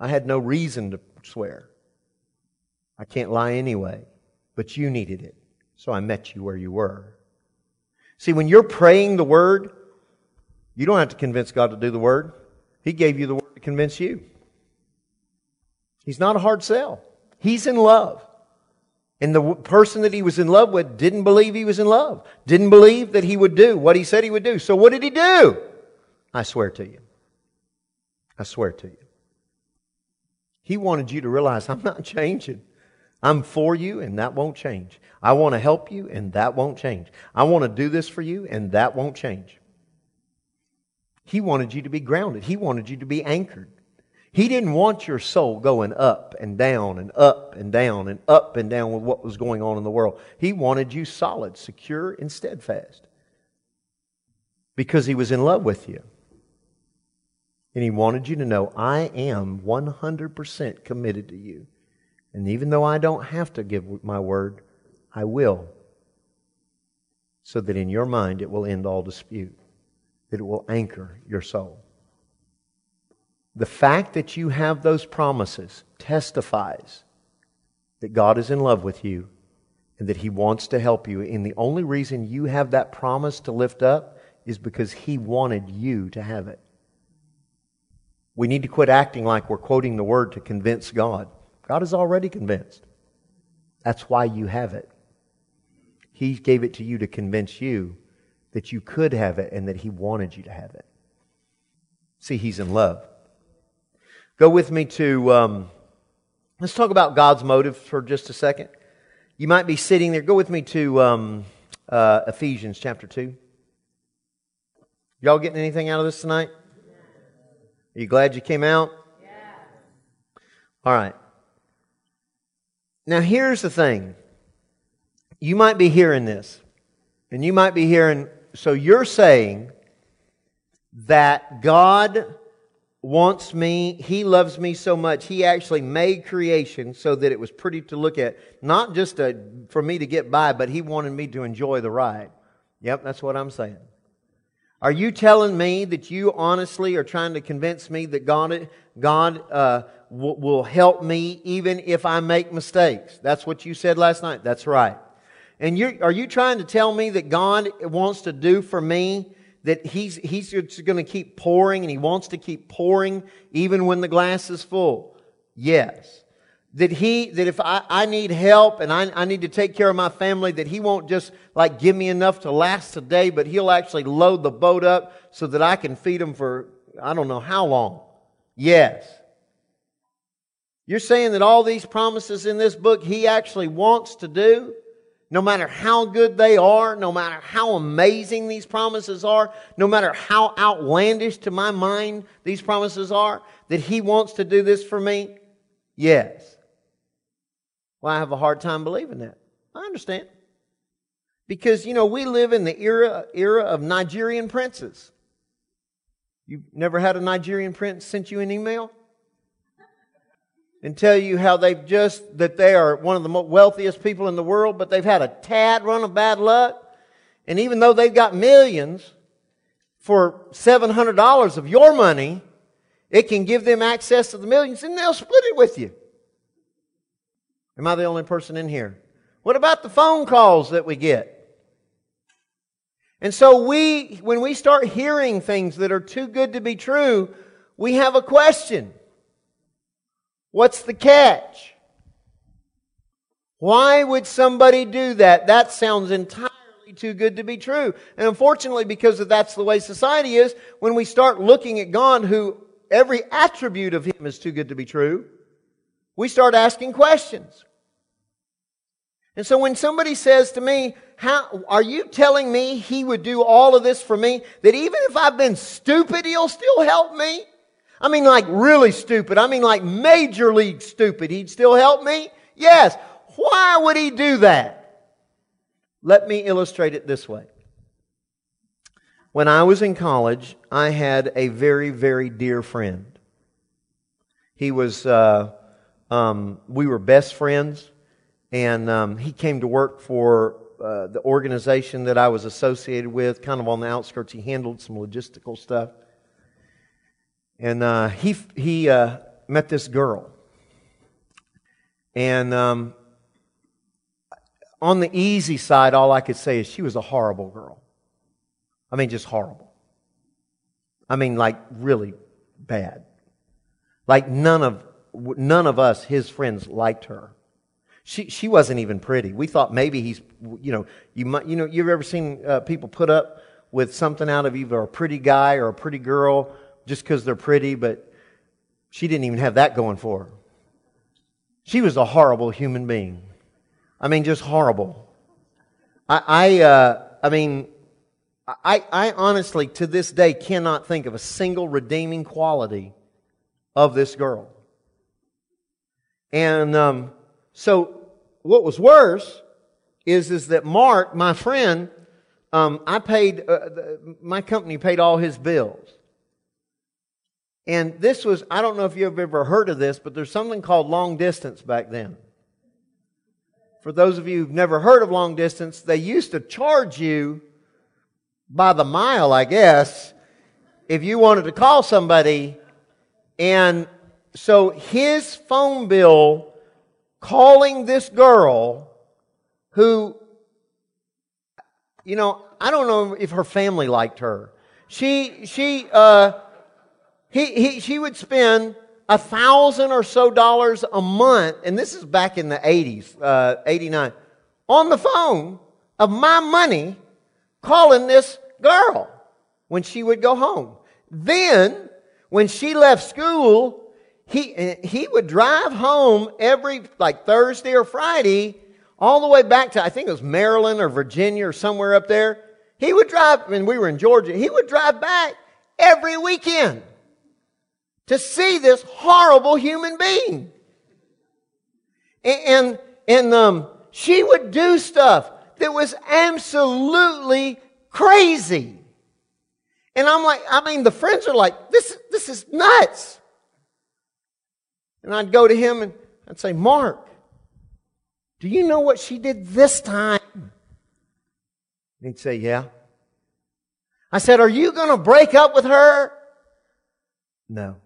I had no reason to swear. I can't lie anyway, but you needed it. So I met you where you were. See, when you're praying the word, you don't have to convince God to do the word. He gave you the word to convince you. He's not a hard sell. He's in love. And the person that he was in love with didn't believe he was in love, didn't believe that he would do what he said he would do. So what did he do? I swear to you. I swear to you. He wanted you to realize I'm not changing. I'm for you and that won't change. I want to help you and that won't change. I want to do this for you and that won't change. He wanted you to be grounded. He wanted you to be anchored. He didn't want your soul going up and down and up and down and up and down with what was going on in the world. He wanted you solid, secure, and steadfast because He was in love with you. And He wanted you to know, I am 100% committed to you. And even though I don't have to give my word, I will. So that in your mind it will end all dispute that it will anchor your soul. The fact that you have those promises testifies that God is in love with you and that He wants to help you. And the only reason you have that promise to lift up is because He wanted you to have it. We need to quit acting like we're quoting the word to convince God. God is already convinced. That's why you have it. He gave it to you to convince you that you could have it and that He wanted you to have it. See, He's in love. Go with me to, um, let's talk about God's motive for just a second. You might be sitting there. Go with me to um, uh, Ephesians chapter 2. Y'all getting anything out of this tonight? Are you glad you came out? Yeah. All right. Now, here's the thing. You might be hearing this, and you might be hearing, so you're saying that God wants me, He loves me so much, He actually made creation so that it was pretty to look at. Not just for me to get by, but He wanted me to enjoy the ride. Yep, that's what I'm saying. Are you telling me that you honestly are trying to convince me that God, God uh, will, will help me even if I make mistakes? That's what you said last night. That's right. And you are you trying to tell me that God wants to do for me that he's, he's going to keep pouring and he wants to keep pouring even when the glass is full? Yes. That he, that if I, I need help and I, I need to take care of my family, that he won't just like give me enough to last a day, but he'll actually load the boat up so that I can feed them for I don't know how long. Yes. You're saying that all these promises in this book he actually wants to do? No matter how good they are, no matter how amazing these promises are, no matter how outlandish to my mind these promises are, that He wants to do this for me? Yes. Well, I have a hard time believing that. I understand. Because, you know, we live in the era, era of Nigerian princes. You've never had a Nigerian prince sent you an email? And tell you how they've just, that they are one of the wealthiest people in the world, but they've had a tad run of bad luck. And even though they've got millions for $700 of your money, it can give them access to the millions and they'll split it with you. Am I the only person in here? What about the phone calls that we get? And so we, when we start hearing things that are too good to be true, we have a question. What's the catch? Why would somebody do that? That sounds entirely too good to be true. And unfortunately, because that's the way society is, when we start looking at God, who every attribute of Him is too good to be true, we start asking questions. And so when somebody says to me, how, are you telling me he would do all of this for me? That even if I've been stupid, he'll still help me? I mean, like really stupid. I mean, like major league stupid. He'd still help me? Yes. Why would he do that? Let me illustrate it this way. When I was in college, I had a very, very dear friend. He was, uh, um, we were best friends and um, he came to work for uh, the organization that I was associated with, kind of on the outskirts. He handled some logistical stuff, and uh, he he uh, met this girl, and um, on the easy side, all I could say is she was a horrible girl. I mean, just horrible. I mean, like really bad. Like none of none of us, his friends, liked her. She, she wasn't even pretty. We thought maybe he's, you know, you might, you know, you've ever seen uh, people put up with something out of either a pretty guy or a pretty girl just because they're pretty, but she didn't even have that going for her. She was a horrible human being. I mean, just horrible. I, I, uh, I mean, I, I honestly, to this day, cannot think of a single redeeming quality of this girl. And um, so what was worse is, is that Mark, my friend, um, I paid, uh, my company paid all his bills. And this was, I don't know if you've ever heard of this, but there's something called long distance back then. For those of you who've never heard of long distance, they used to charge you by the mile, I guess, if you wanted to call somebody. And so his phone bill calling this girl who, you know, I don't know if her family liked her. She, she, uh, he, he, she would spend a thousand or so dollars a month, and this is back in the 80s, uh, 89, on the phone of my money calling this girl when she would go home. Then, when she left school, he, he would drive home every, like Thursday or Friday, all the way back to, I think it was Maryland or Virginia or somewhere up there. He would drive, and we were in Georgia, he would drive back every weekend to see this horrible human being. And, and, um, she would do stuff that was absolutely crazy. And I'm like, I mean, the friends are like, this, this is nuts. And I'd go to him and I'd say, Mark, do you know what she did this time? And he'd say, Yeah. I said, Are you going to break up with her? No.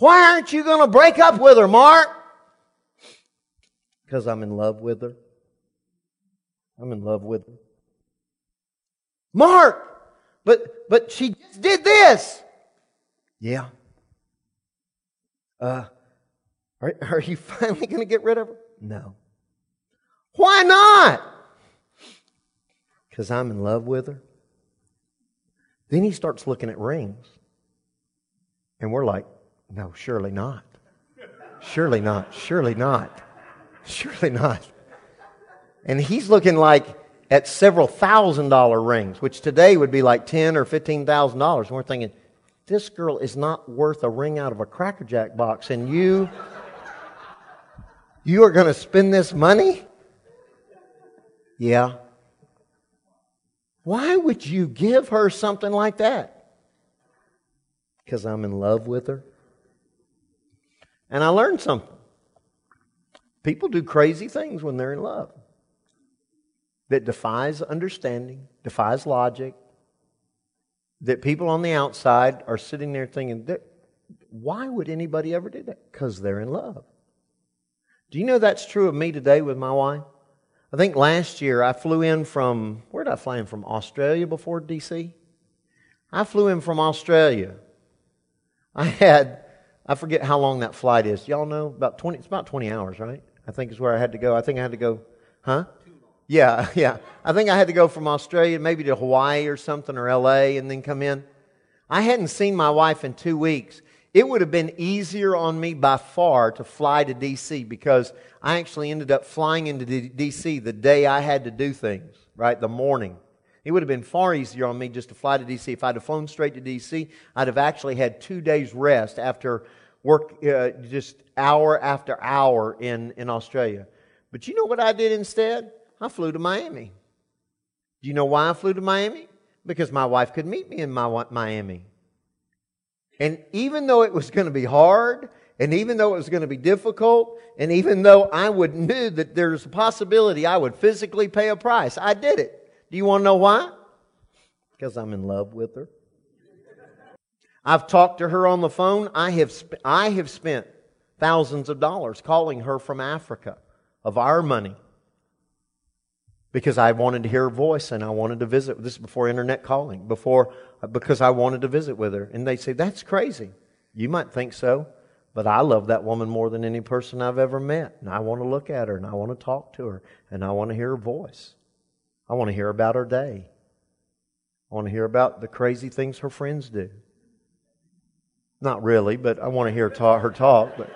Why aren't you going to break up with her, Mark? Because I'm in love with her. I'm in love with her. Mark, but but she just did this. Yeah. Uh, are, are you finally going to get rid of her? No. Why not? Because I'm in love with her. Then he starts looking at rings. And we're like, no, surely not. Surely not. Surely not. Surely not. And he's looking like at several thousand dollar rings, which today would be like ten or fifteen thousand dollars. And we're thinking, this girl is not worth a ring out of a Cracker Jack box, and you, you are going to spend this money? Yeah. Why would you give her something like that? Because I'm in love with her. And I learned something. People do crazy things when they're in love. that defies understanding, defies logic, that people on the outside are sitting there thinking, why would anybody ever do that? Because they're in love. Do you know that's true of me today with my wife? I think last year I flew in from, where did I fly in from? Australia before DC? I flew in from Australia. I had, I forget how long that flight is. Y'all know? About 20, it's about 20 hours, right? I think is where I had to go. I think I had to go, huh? Yeah, yeah. I think I had to go from Australia maybe to Hawaii or something or LA and then come in. I hadn't seen my wife in two weeks. It would have been easier on me by far to fly to DC because I actually ended up flying into DC the day I had to do things, right? The morning. It would have been far easier on me just to fly to DC. If I'd have flown straight to DC, I'd have actually had two days rest after work, uh, just hour after hour in, in Australia. But you know what I did instead? I flew to Miami. Do you know why I flew to Miami? Because my wife could meet me in my, Miami. And even though it was going to be hard, and even though it was going to be difficult, and even though I would knew that there's a possibility I would physically pay a price, I did it. Do you want to know why? Because I'm in love with her. I've talked to her on the phone. I have, sp- I have spent thousands of dollars calling her from Africa of our money because I wanted to hear her voice and I wanted to visit. This is before internet calling, before because I wanted to visit with her. And they say that's crazy. You might think so, but I love that woman more than any person I've ever met, and I want to look at her and I want to talk to her and I want to hear her voice. I want to hear about her day. I want to hear about the crazy things her friends do. Not really, but I want to hear talk, her talk. But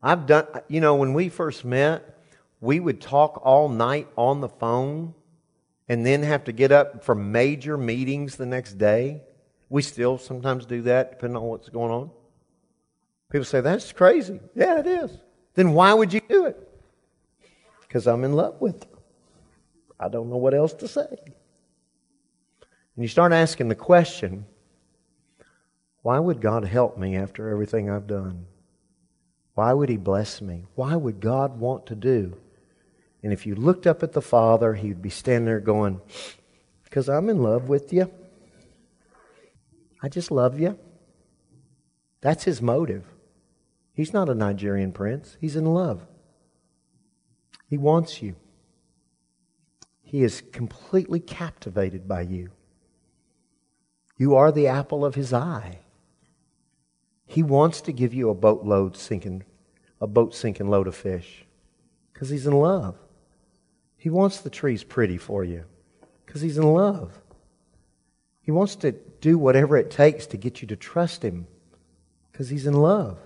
I've done, you know, when we first met, we would talk all night on the phone and then have to get up for major meetings the next day. We still sometimes do that, depending on what's going on. People say, that's crazy. Yeah, it is. Then why would you do it? Because I'm in love with her. I don't know what else to say. And you start asking the question, why would God help me after everything I've done? Why would He bless me? Why would God want to do and if you looked up at the Father, He'd be standing there going, Because I'm in love with you. I just love you. That's His motive. He's not a Nigerian prince, He's in love. He wants you. He is completely captivated by you. You are the apple of his eye. He wants to give you a boatload sinking, a boat sinking load of fish because he's in love. He wants the trees pretty for you because He's in love. He wants to do whatever it takes to get you to trust Him because He's in love.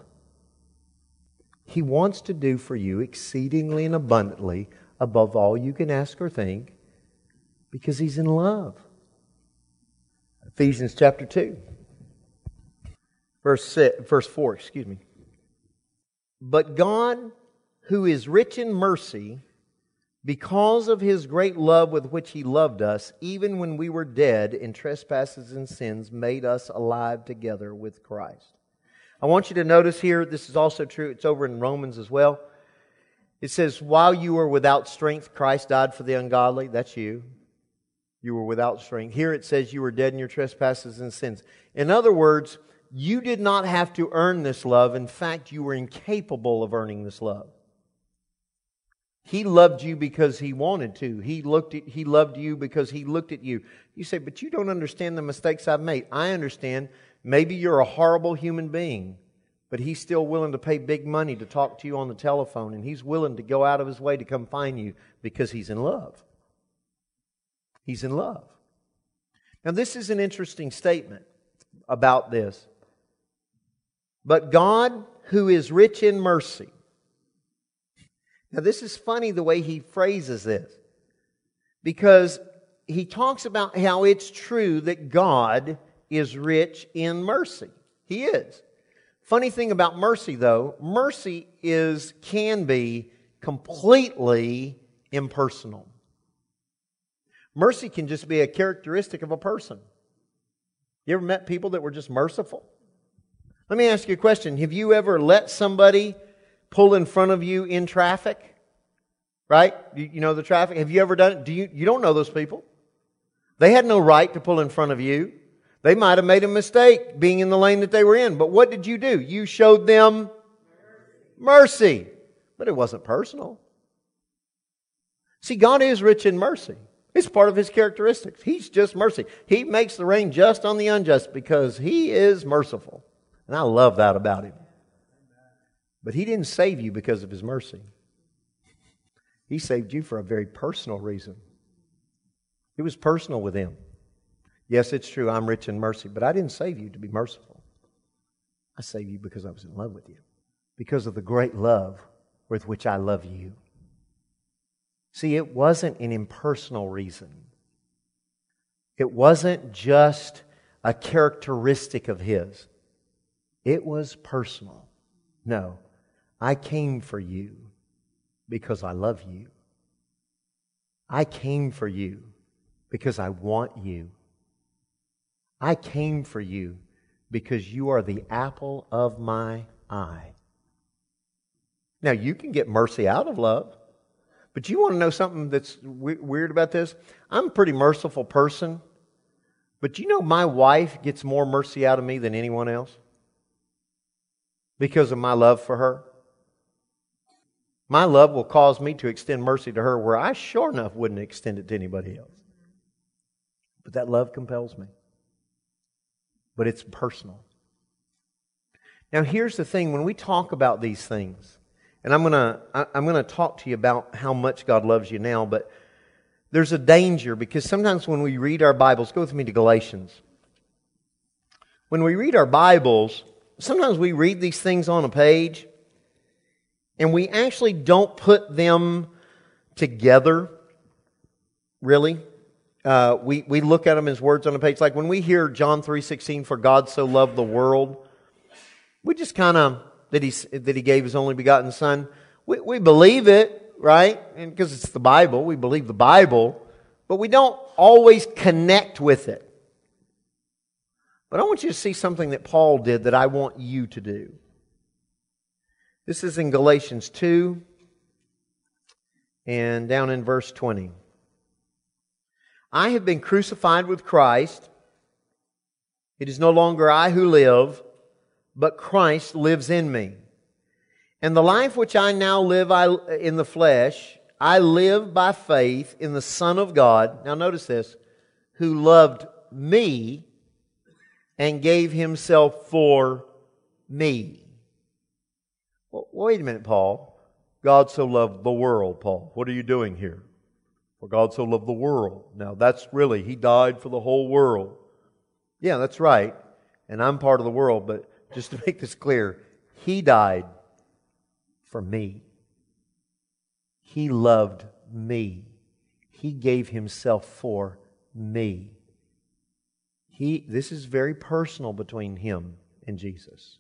He wants to do for you exceedingly and abundantly above all you can ask or think because He's in love. Ephesians chapter 2, verse, six, verse 4, excuse me. But God, who is rich in mercy, because of his great love with which he loved us, even when we were dead in trespasses and sins, made us alive together with Christ. I want you to notice here, this is also true, it's over in Romans as well. It says, While you were without strength, Christ died for the ungodly. That's you. You were without strength. Here it says you were dead in your trespasses and sins. In other words, you did not have to earn this love. In fact, you were incapable of earning this love. He loved you because he wanted to. He looked at, he loved you because he looked at you. You say, but you don't understand the mistakes I've made. I understand. Maybe you're a horrible human being, but he's still willing to pay big money to talk to you on the telephone, and he's willing to go out of his way to come find you because he's in love. He's in love. Now, this is an interesting statement about this. But God, who is rich in mercy, now, this is funny the way he phrases this because he talks about how it's true that God is rich in mercy. He is. Funny thing about mercy, though, mercy is can be completely impersonal. Mercy can just be a characteristic of a person. You ever met people that were just merciful? Let me ask you a question. Have you ever let somebody pull in front of you in traffic Right? You, you know the traffic. Have you ever done it? Do you, you don't know those people. They had no right to pull in front of you. They might have made a mistake being in the lane that they were in. But what did you do? You showed them mercy. But it wasn't personal. See, God is rich in mercy. It's part of his characteristics. He's just mercy. He makes the rain just on the unjust because he is merciful. And I love that about him. But he didn't save you because of his mercy. He saved you for a very personal reason. It was personal with him. Yes, it's true, I'm rich in mercy, but I didn't save you to be merciful. I saved you because I was in love with you, because of the great love with which I love you. See, it wasn't an impersonal reason. It wasn't just a characteristic of His. It was personal. No, I came for you because I love you. I came for you because I want you. I came for you because you are the apple of my eye. Now, you can get mercy out of love. But you want to know something that's weird about this? I'm a pretty merciful person, but you know my wife gets more mercy out of me than anyone else because of my love for her. My love will cause me to extend mercy to her where I sure enough wouldn't extend it to anybody else. But that love compels me. But it's personal. Now, here's the thing when we talk about these things, and I'm going to I'm going to talk to you about how much God loves you now, but there's a danger because sometimes when we read our Bibles, go with me to Galatians. When we read our Bibles, sometimes we read these things on a page and we actually don't put them together, really. Uh, we, we look at them as words on a page. Like when we hear John 3.16, for God so loved the world, we just kind of that he, that he gave his only begotten Son. We, we believe it, right? And because it's the Bible, we believe the Bible, but we don't always connect with it. But I want you to see something that Paul did that I want you to do. This is in Galatians 2 and down in verse 20. I have been crucified with Christ. It is no longer I who live but Christ lives in me. And the life which I now live I, in the flesh, I live by faith in the Son of God. Now notice this, who loved me and gave himself for me. Well, wait a minute, Paul. God so loved the world, Paul. What are you doing here? For God so loved the world. Now that's really, He died for the whole world. Yeah, that's right. And I'm part of the world, but just to make this clear, He died for me. He loved me. He gave Himself for me. He, this is very personal between Him and Jesus.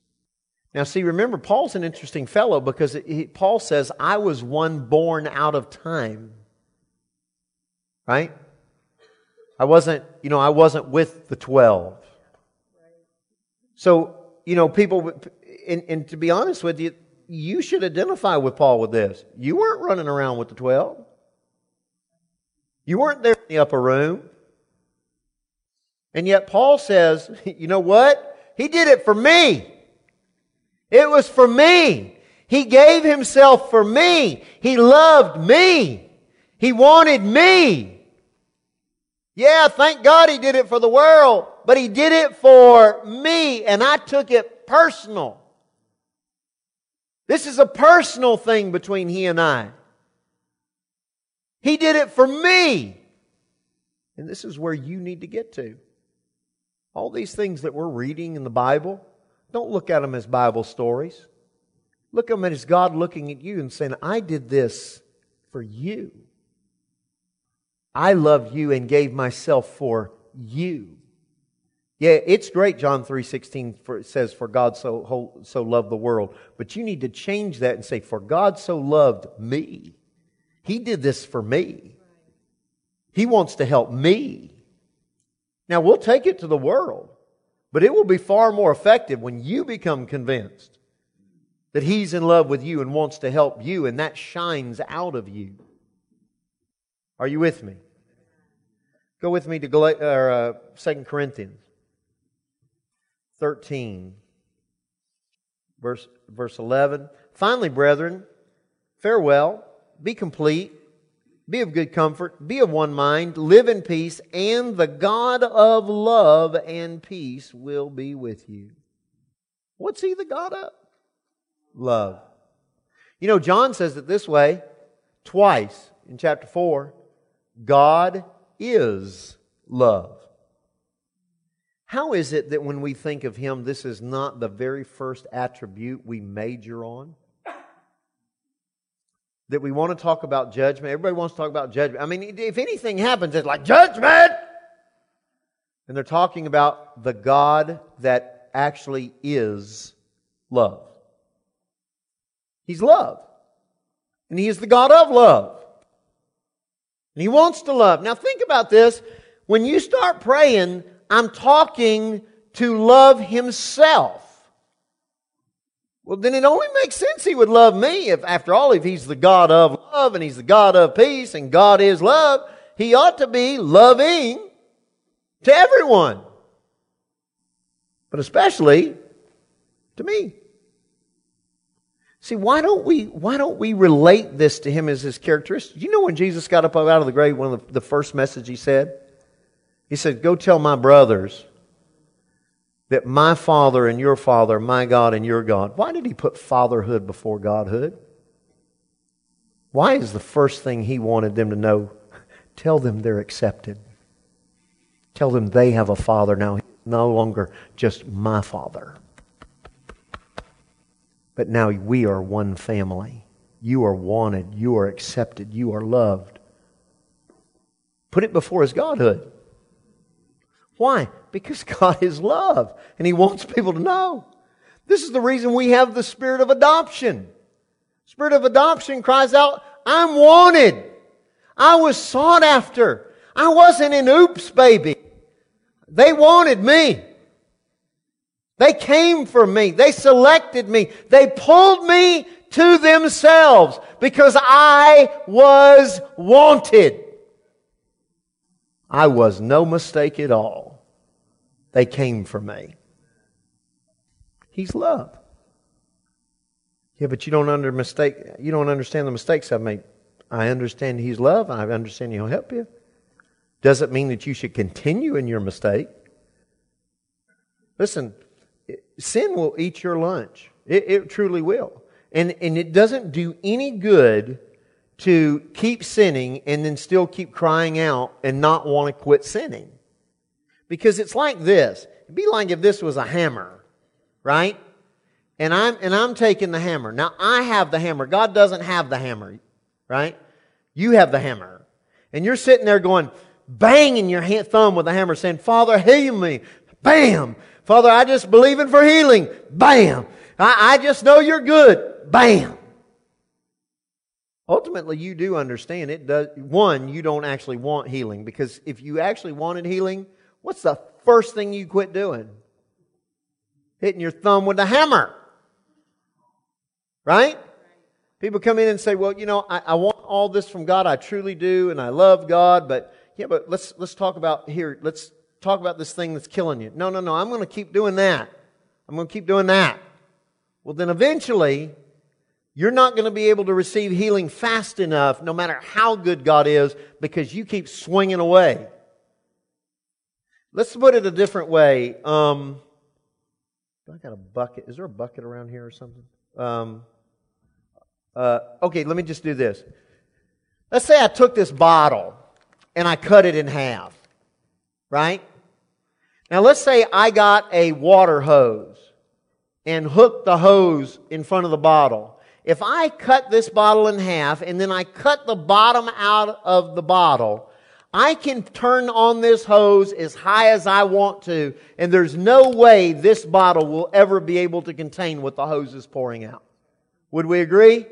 Now, see, remember, Paul's an interesting fellow because he, Paul says, I was one born out of time. Right? I wasn't, you know, I wasn't with the 12. So, you know, people, and, and to be honest with you, you should identify with Paul with this. You weren't running around with the 12. You weren't there in the upper room. And yet Paul says, you know what? He did it for me. It was for me. He gave himself for me. He loved me. He wanted me. Yeah, thank God he did it for the world but he did it for me, and I took it personal. This is a personal thing between he and I. He did it for me. And this is where you need to get to. All these things that we're reading in the Bible, don't look at them as Bible stories. Look at them as God looking at you and saying, I did this for you. I loved you and gave myself for you. Yeah, it's great. John three sixteen says, "For God so so loved the world," but you need to change that and say, "For God so loved me." He did this for me. He wants to help me. Now we'll take it to the world, but it will be far more effective when you become convinced that He's in love with you and wants to help you, and that shines out of you. Are you with me? Go with me to Gal- or, uh, 2 Corinthians 13, verse, verse 11. Finally, brethren, farewell, be complete, be of good comfort, be of one mind, live in peace, and the God of love and peace will be with you. What's he the God of? Love. You know, John says it this way twice in chapter 4 God is love. How is it that when we think of him, this is not the very first attribute we major on? That we want to talk about judgment. Everybody wants to talk about judgment. I mean, if anything happens, it's like judgment! And they're talking about the God that actually is love. He's love. And He is the God of love. And He wants to love. Now think about this. When you start praying, I'm talking to love Himself. Well, then it only makes sense He would love me if, after all, if He's the God of love and He's the God of peace and God is love, He ought to be loving to everyone. But especially to me. See, why don't we why don't we relate this to him as his characteristic? You know when Jesus got up out of the grave, one of the, the first message he said? He said, Go tell my brothers that my father and your father, my God and your God. Why did he put fatherhood before godhood? Why is the first thing he wanted them to know? Tell them they're accepted. Tell them they have a father now, no longer just my father. But now we are one family. You are wanted. You are accepted. You are loved. Put it before His Godhood. Why? Because God is love, and He wants people to know. This is the reason we have the spirit of adoption. Spirit of adoption cries out, I'm wanted. I was sought after. I wasn't an oops baby. They wanted me. They came for me. They selected me. They pulled me to themselves because I was wanted. I was no mistake at all. They came for me. He's love. Yeah, but you don't under mistake. You don't understand the mistakes I've made. I understand He's love. I understand He'll help you. Doesn't mean that you should continue in your mistake. Listen, sin will eat your lunch. It, it truly will. And, and it doesn't do any good to keep sinning and then still keep crying out and not want to quit sinning. Because it's like this. It'd be like if this was a hammer, right? And I'm, and I'm taking the hammer. Now I have the hammer. God doesn't have the hammer, right? You have the hammer. And you're sitting there going, banging your hand, thumb with the hammer saying, Father, heal me. Bam! Father, I just believe in for healing. Bam! I, I just know you're good. Bam! Ultimately, you do understand it does. One, you don't actually want healing because if you actually wanted healing, what's the first thing you quit doing? Hitting your thumb with a hammer. Right? People come in and say, well, you know, I, I want all this from God. I truly do, and I love God, but yeah, but let's, let's talk about here. Let's talk about this thing that's killing you. No, no, no. I'm going to keep doing that. I'm going to keep doing that. Well, then eventually, you're not going to be able to receive healing fast enough, no matter how good God is, because you keep swinging away. Let's put it a different way. Um, I got a bucket. Is there a bucket around here or something? Um, uh, okay, let me just do this. Let's say I took this bottle and I cut it in half, right? Now let's say I got a water hose and hooked the hose in front of the bottle. If I cut this bottle in half and then I cut the bottom out of the bottle, I can turn on this hose as high as I want to, and there's no way this bottle will ever be able to contain what the hose is pouring out. Would we agree?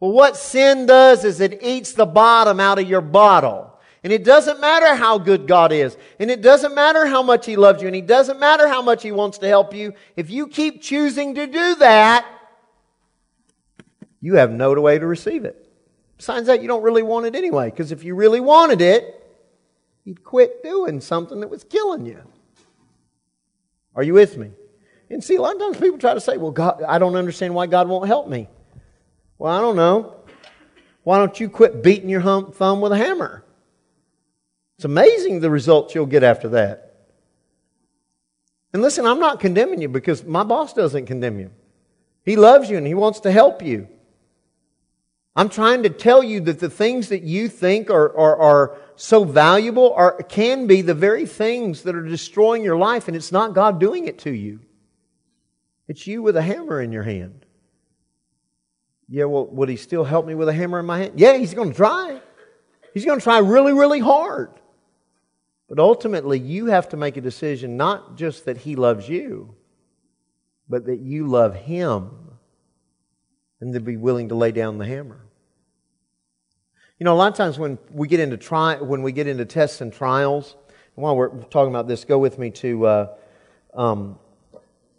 Well, what sin does is it eats the bottom out of your bottle. And it doesn't matter how good God is. And it doesn't matter how much He loves you. And it doesn't matter how much He wants to help you. If you keep choosing to do that, you have no way to receive it. Besides that, you don't really want it anyway, because if you really wanted it, you'd quit doing something that was killing you. Are you with me? And see, a lot of times people try to say, well, God, I don't understand why God won't help me. Well, I don't know. Why don't you quit beating your thumb with a hammer? It's amazing the results you'll get after that. And listen, I'm not condemning you because my boss doesn't condemn you. He loves you and he wants to help you. I'm trying to tell you that the things that you think are, are, are so valuable are, can be the very things that are destroying your life, and it's not God doing it to you. It's you with a hammer in your hand. Yeah, well, would he still help me with a hammer in my hand? Yeah, he's going to try. He's going to try really, really hard. But ultimately, you have to make a decision not just that he loves you, but that you love him and to be willing to lay down the hammer. You know, a lot of times when we get into try, when we get into tests and trials, and while we're talking about this, go with me to uh, um,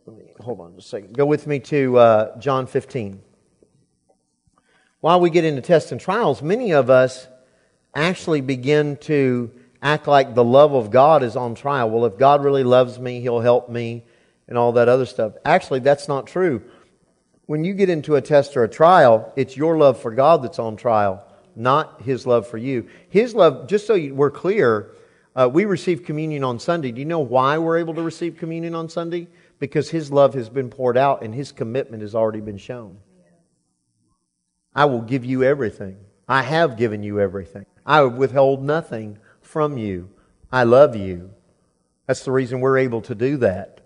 me, hold on just a second. Go with me to uh, John 15. While we get into tests and trials, many of us actually begin to act like the love of God is on trial. Well, if God really loves me, He'll help me, and all that other stuff. Actually, that's not true. When you get into a test or a trial, it's your love for God that's on trial, not His love for you. His love, just so we're clear, uh, we receive communion on Sunday. Do you know why we're able to receive communion on Sunday? because his love has been poured out and his commitment has already been shown. I will give you everything. I have given you everything. I have withhold nothing from you. I love you. That's the reason we're able to do that.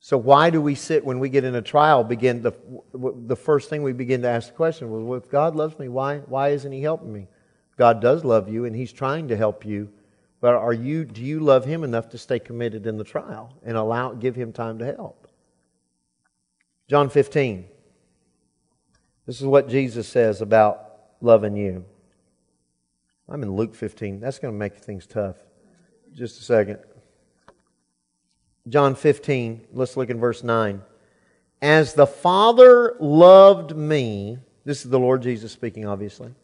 So why do we sit when we get in a trial? Begin the the first thing we begin to ask the question was, well, if God loves me, why why isn't He helping me? God does love you, and He's trying to help you but are you, do you love him enough to stay committed in the trial and allow, give him time to help? John 15. This is what Jesus says about loving you. I'm in Luke 15. That's going to make things tough. Just a second. John 15, let's look in verse 9. As the Father loved me, this is the Lord Jesus speaking, obviously.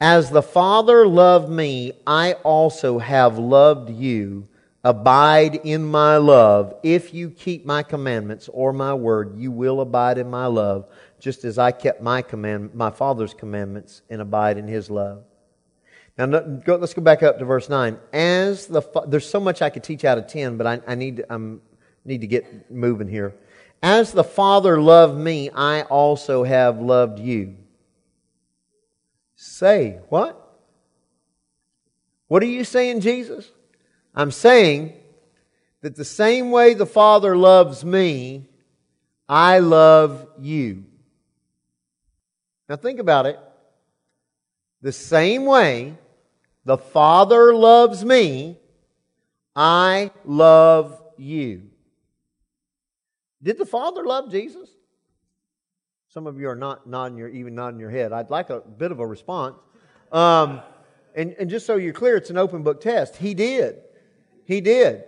As the Father loved me, I also have loved you. Abide in my love. If you keep my commandments or my word, you will abide in my love, just as I kept my command, my Father's commandments and abide in his love. Now, let's go back up to verse 9. As the, there's so much I could teach out of 10, but I, I need, I'm, need to get moving here. As the Father loved me, I also have loved you say. What? What are you saying, Jesus? I'm saying that the same way the Father loves me, I love you. Now think about it. The same way the Father loves me, I love you. Did the Father love Jesus? Some of you are not nodding your, even nodding your head. I'd like a bit of a response. Um, and, and just so you're clear, it's an open book test. He did. He did.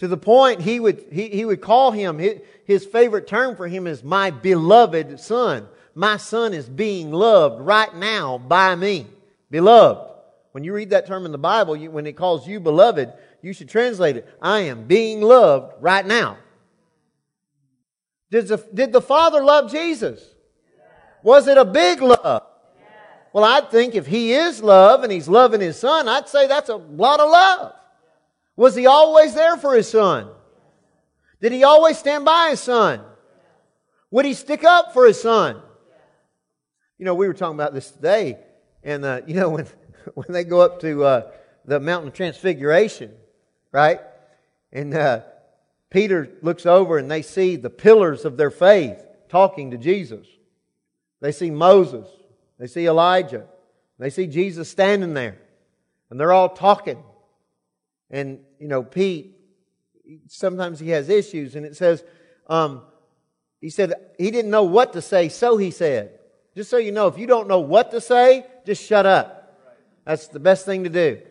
To the point he would, he, he would call him, his, his favorite term for him is my beloved son. My son is being loved right now by me. Beloved. When you read that term in the Bible, you, when it calls you beloved, you should translate it. I am being loved right now. Did the, did the Father love Jesus? Was it a big love? Well, I'd think if He is love and He's loving His Son, I'd say that's a lot of love. Was He always there for His Son? Did He always stand by His Son? Would He stick up for His Son? You know, we were talking about this today, and uh, you know when when they go up to uh, the mountain of transfiguration, right? And uh, Peter looks over and they see the pillars of their faith talking to Jesus. They see Moses. They see Elijah. They see Jesus standing there. And they're all talking. And, you know, Pete, sometimes he has issues. And it says, um, he said, he didn't know what to say, so he said. Just so you know, if you don't know what to say, just shut up. That's the best thing to do.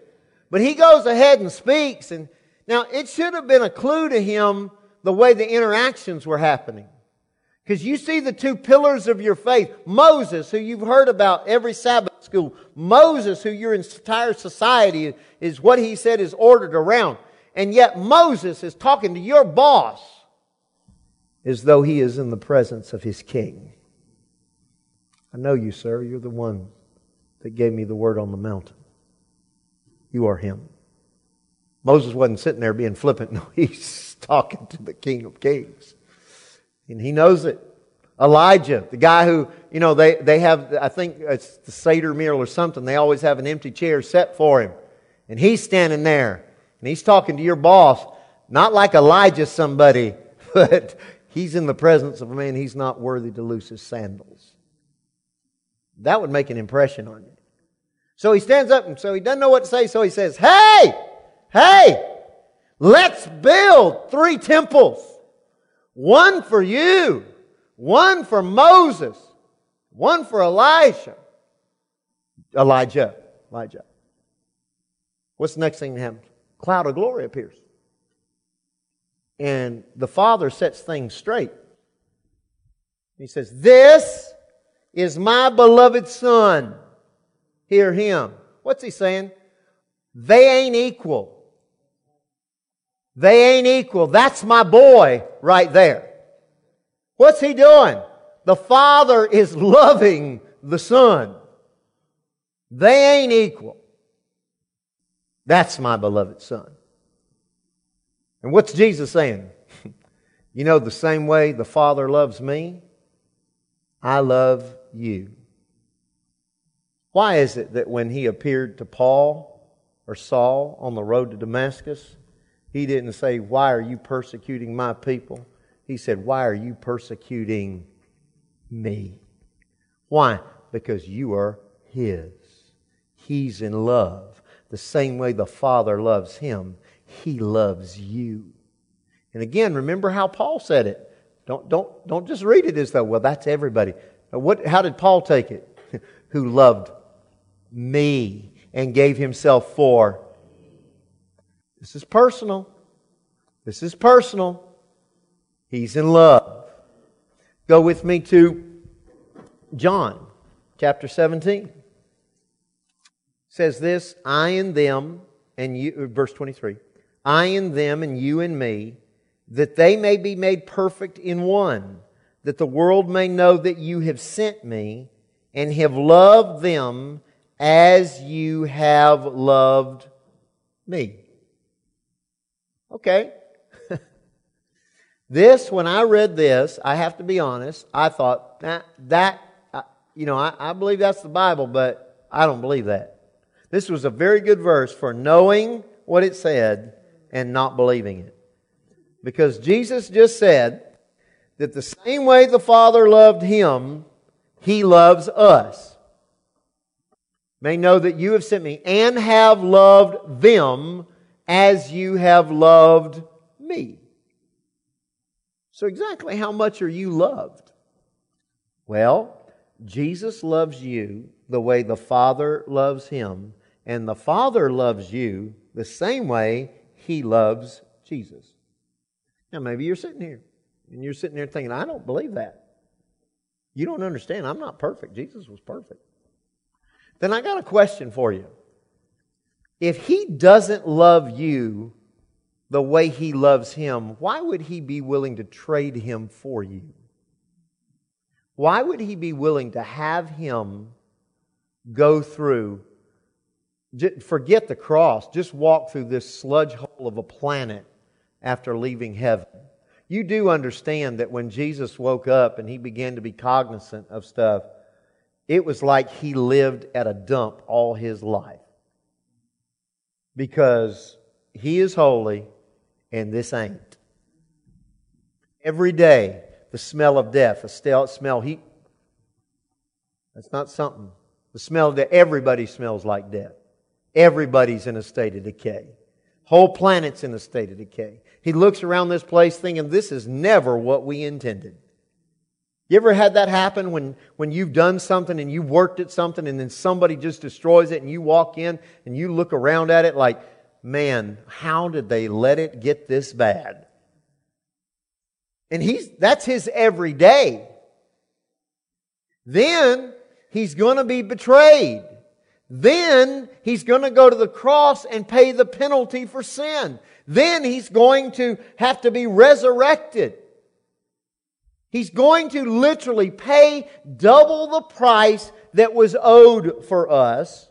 But he goes ahead and speaks, and now, it should have been a clue to him the way the interactions were happening. Because you see the two pillars of your faith Moses, who you've heard about every Sabbath school, Moses, who your entire society is what he said is ordered around. And yet Moses is talking to your boss as though he is in the presence of his king. I know you, sir. You're the one that gave me the word on the mountain. You are him. Moses wasn't sitting there being flippant. No, he's talking to the King of Kings. And he knows it. Elijah, the guy who, you know, they, they have, I think it's the Seder meal or something, they always have an empty chair set for him. And he's standing there and he's talking to your boss, not like Elijah somebody, but he's in the presence of a man he's not worthy to loose his sandals. That would make an impression on you. So he stands up and so he doesn't know what to say, so he says, Hey, hey, let's build three temples. One for you, one for Moses, one for Elijah. Elijah. Elijah. What's the next thing that happens? Cloud of glory appears. And the Father sets things straight. He says, This is my beloved Son. Hear him. What's he saying? They ain't equal. They ain't equal. That's my boy right there. What's he doing? The Father is loving the Son. They ain't equal. That's my beloved Son. And what's Jesus saying? you know, the same way the Father loves me, I love you. Why is it that when he appeared to Paul or Saul on the road to Damascus, he didn't say, Why are you persecuting my people? He said, Why are you persecuting me? Why? Because you are his. He's in love. The same way the Father loves him, he loves you. And again, remember how Paul said it. Don't, don't, don't just read it as though, well, that's everybody. What, how did Paul take it? Who loved me and gave himself for this is personal. This is personal. He's in love. Go with me to John chapter 17. It says this, I and them and you uh, verse 23. I and them and you and me that they may be made perfect in one, that the world may know that you have sent me and have loved them as you have loved me. Okay. this, when I read this, I have to be honest, I thought, that, that you know, I, I believe that's the Bible, but I don't believe that. This was a very good verse for knowing what it said and not believing it. Because Jesus just said that the same way the Father loved him, he loves us. May know that you have sent me and have loved them as you have loved me. So, exactly how much are you loved? Well, Jesus loves you the way the Father loves him, and the Father loves you the same way he loves Jesus. Now, maybe you're sitting here and you're sitting there thinking, I don't believe that. You don't understand. I'm not perfect. Jesus was perfect. Then I got a question for you if he doesn't love you the way he loves him, why would he be willing to trade him for you? Why would he be willing to have him go through, forget the cross, just walk through this sludge hole of a planet after leaving heaven? You do understand that when Jesus woke up and he began to be cognizant of stuff, it was like he lived at a dump all his life because He is holy and this ain't. Every day, the smell of death, the smell, He. That's not something. The smell of death, everybody smells like death. Everybody's in a state of decay. Whole planet's in a state of decay. He looks around this place thinking, this is never what we intended. You ever had that happen when, when you've done something and you've worked at something and then somebody just destroys it and you walk in and you look around at it like, man, how did they let it get this bad? And he's, that's his everyday. Then he's going to be betrayed. Then he's going to go to the cross and pay the penalty for sin. Then he's going to have to be resurrected. He's going to literally pay double the price that was owed for us.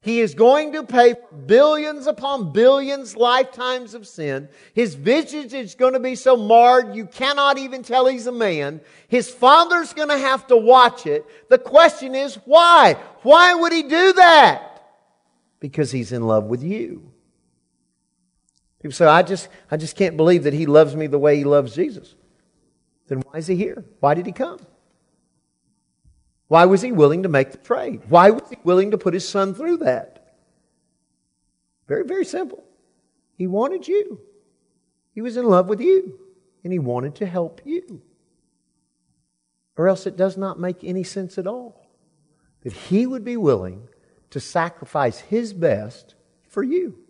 He is going to pay billions upon billions lifetimes of sin. His visage is going to be so marred you cannot even tell he's a man. His father's going to have to watch it. The question is why? Why would he do that? Because he's in love with you. People say, I just, I just can't believe that he loves me the way he loves Jesus. Then why is he here? Why did he come? Why was he willing to make the trade? Why was he willing to put his son through that? Very, very simple. He wanted you. He was in love with you, and he wanted to help you. Or else it does not make any sense at all that he would be willing to sacrifice his best for you.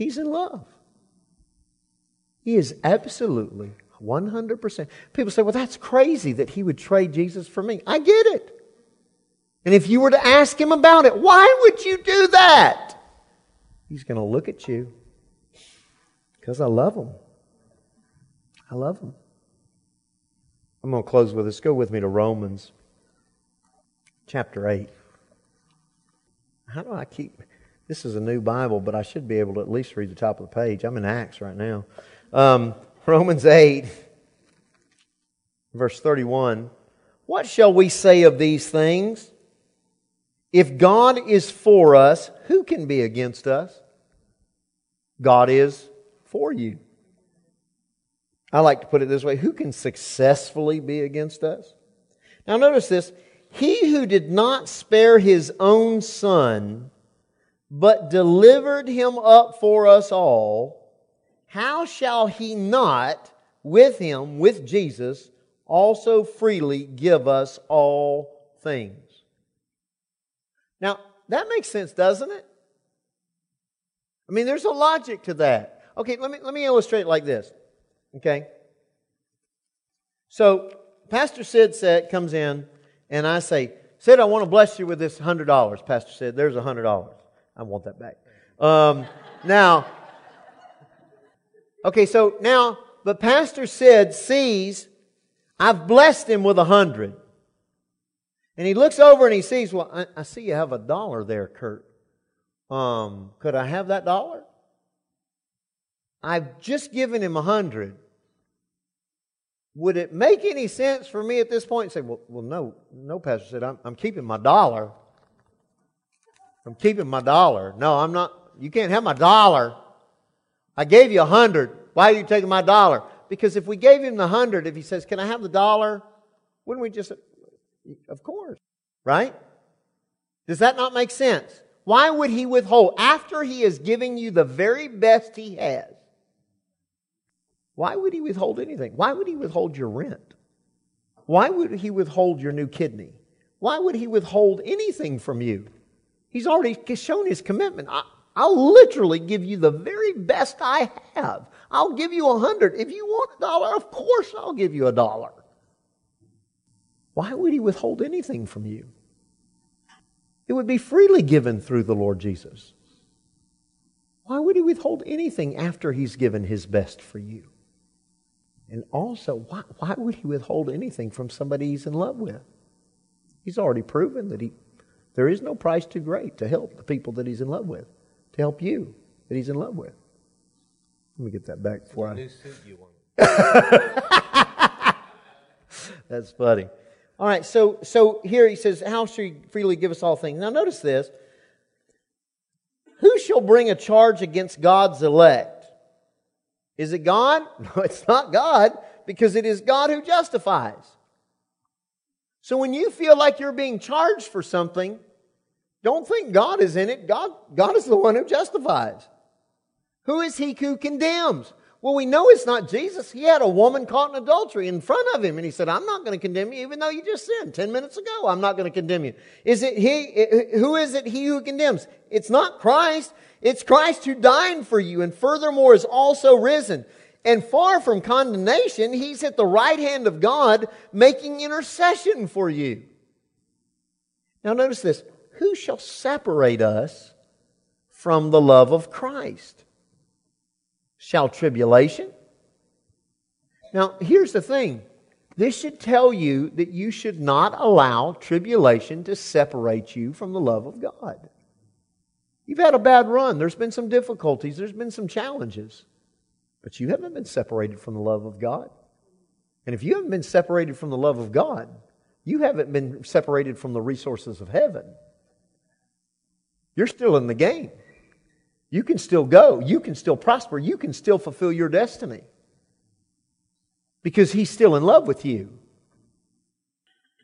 He's in love. He is absolutely 100%. People say, well, that's crazy that he would trade Jesus for me. I get it. And if you were to ask him about it, why would you do that? He's going to look at you because I love him. I love him. I'm going to close with this. Go with me to Romans chapter 8. How do I keep. This is a new Bible, but I should be able to at least read the top of the page. I'm in Acts right now. Um, Romans 8, verse 31. What shall we say of these things? If God is for us, who can be against us? God is for you. I like to put it this way who can successfully be against us? Now, notice this. He who did not spare his own son, but delivered him up for us all how shall he not, with him, with Jesus, also freely give us all things? Now, that makes sense, doesn't it? I mean, there's a logic to that. Okay, let me, let me illustrate it like this. Okay? So, Pastor Sid said, comes in, and I say, Sid, I want to bless you with this $100. Pastor Sid, there's $100. I want that back. Um, now, Okay, so now, but Pastor Sid, sees, I've blessed him with a hundred. And he looks over and he sees, well, I, I see you have a dollar there, Kurt. Um, could I have that dollar? I've just given him a hundred. Would it make any sense for me at this point to say, well, well no, no, Pastor Sid, I'm, I'm keeping my dollar. I'm keeping my dollar. No, I'm not. You can't have my dollar. I gave you a hundred. Why are you taking my dollar? Because if we gave him the hundred, if he says, Can I have the dollar? Wouldn't we just, of course, right? Does that not make sense? Why would he withhold? After he is giving you the very best he has, why would he withhold anything? Why would he withhold your rent? Why would he withhold your new kidney? Why would he withhold anything from you? He's already shown his commitment. I, I'll literally give you the very best I have. I'll give you a hundred. If you want a dollar, of course I'll give you a dollar. Why would he withhold anything from you? It would be freely given through the Lord Jesus. Why would he withhold anything after he's given his best for you? And also, why, why would he withhold anything from somebody he's in love with? He's already proven that he, there is no price too great to help the people that he's in love with to help you that he's in love with. Let me get that back before I. New suit you want. That's funny. All right, so so here he says, "How shall he freely give us all things?" Now notice this: Who shall bring a charge against God's elect? Is it God? No, it's not God, because it is God who justifies. So when you feel like you're being charged for something, don't think God is in it. God, God is the one who justifies. Who is he who condemns? Well, we know it's not Jesus. He had a woman caught in adultery in front of him, and he said, I'm not going to condemn you, even though you just sinned 10 minutes ago. I'm not going to condemn you. Is it he, who is it he who condemns? It's not Christ. It's Christ who died for you, and furthermore is also risen, And far from condemnation, he's at the right hand of God making intercession for you. Now, notice this who shall separate us from the love of Christ? Shall tribulation? Now, here's the thing this should tell you that you should not allow tribulation to separate you from the love of God. You've had a bad run, there's been some difficulties, there's been some challenges. But you haven't been separated from the love of God. And if you haven't been separated from the love of God, you haven't been separated from the resources of heaven. You're still in the game. You can still go. You can still prosper. You can still fulfill your destiny. Because He's still in love with you.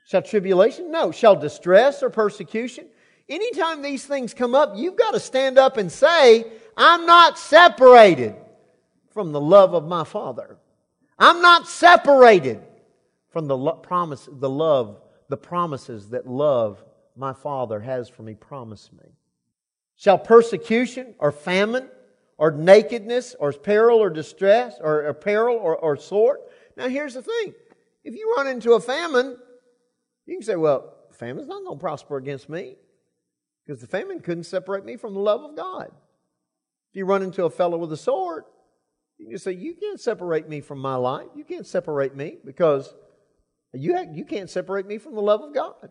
Shall tribulation? No. Shall distress or persecution? Anytime these things come up, you've got to stand up and say, I'm not separated from the love of my Father. I'm not separated from the lo- promise, the love, the promises that love my Father has for me promise me. Shall persecution or famine or nakedness or peril or distress or, peril or, or sword? Now here's the thing. If you run into a famine, you can say, well, famine's not going to prosper against me because the famine couldn't separate me from the love of God. If you run into a fellow with a sword, you can say, You can't separate me from my life. You can't separate me because you, you can't separate me from the love of God.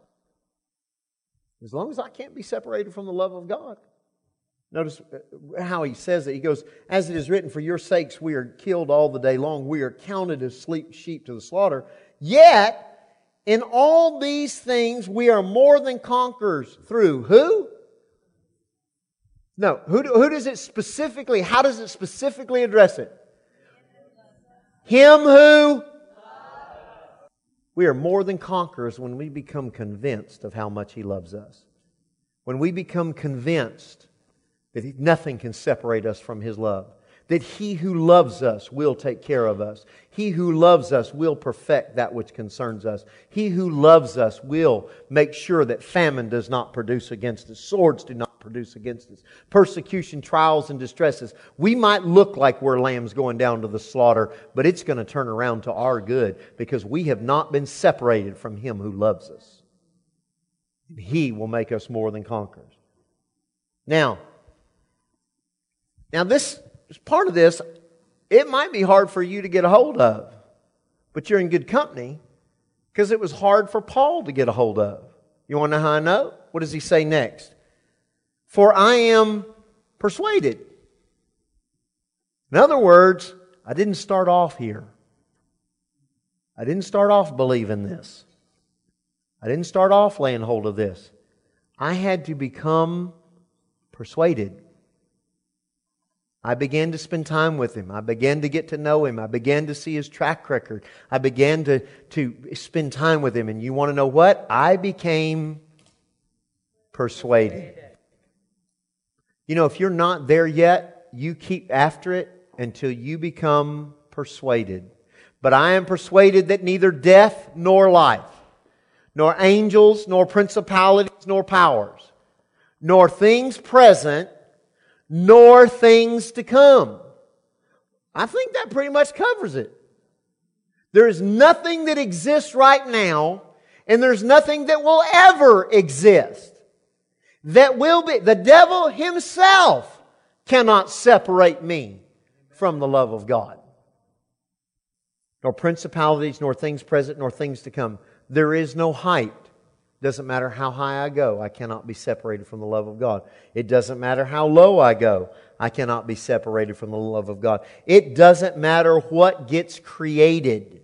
As long as I can't be separated from the love of God. Notice uh, how he says it. He goes, As it is written, for your sakes we are killed all the day long. We are counted as sleep sheep to the slaughter. Yet, in all these things we are more than conquerors through who? No. Who, who does it specifically, how does it specifically address it? Him who? We are more than conquerors when we become convinced of how much He loves us. When we become convinced that nothing can separate us from His love that he who loves us will take care of us. He who loves us will perfect that which concerns us. He who loves us will make sure that famine does not produce against us, swords do not produce against us, persecution, trials, and distresses. We might look like we're lambs going down to the slaughter, but it's going to turn around to our good because we have not been separated from him who loves us. He will make us more than conquerors. Now, now this is part of this, it might be hard for you to get a hold of, but you're in good company because it was hard for Paul to get a hold of. You want to know how I know? What does he say next? For I am persuaded. In other words, I didn't start off here. I didn't start off believing this. I didn't start off laying hold of this. I had to become persuaded. I began to spend time with him. I began to get to know him. I began to see his track record. I began to, to spend time with him. And you want to know what? I became persuaded. You know, if you're not there yet, you keep after it until you become persuaded. But I am persuaded that neither death nor life, nor angels, nor principalities, nor powers, nor things present, nor things to come. I think that pretty much covers it. There is nothing that exists right now, and there's nothing that will ever exist that will be. The devil himself cannot separate me from the love of God. Nor principalities, nor things present, nor things to come. There is no height doesn't matter how high I go, I cannot be separated from the love of God. It doesn't matter how low I go, I cannot be separated from the love of God. It doesn't matter what gets created,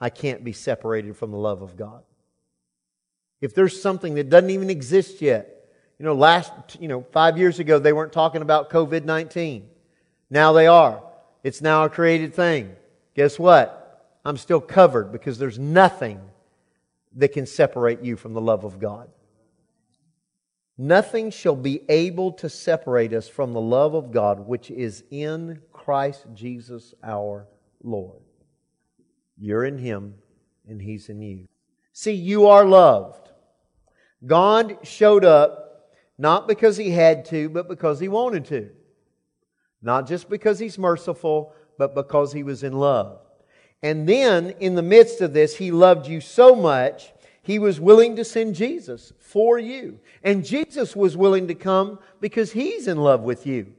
I can't be separated from the love of God. If there's something that doesn't even exist yet, you know, last, you know, five years ago they weren't talking about COVID 19. Now they are. It's now a created thing. Guess what? I'm still covered because there's nothing that can separate you from the love of God. Nothing shall be able to separate us from the love of God which is in Christ Jesus our Lord. You're in Him and He's in you. See, you are loved. God showed up not because He had to, but because He wanted to. Not just because He's merciful, but because he was in love. And then, in the midst of this, he loved you so much, he was willing to send Jesus for you. And Jesus was willing to come because he's in love with you.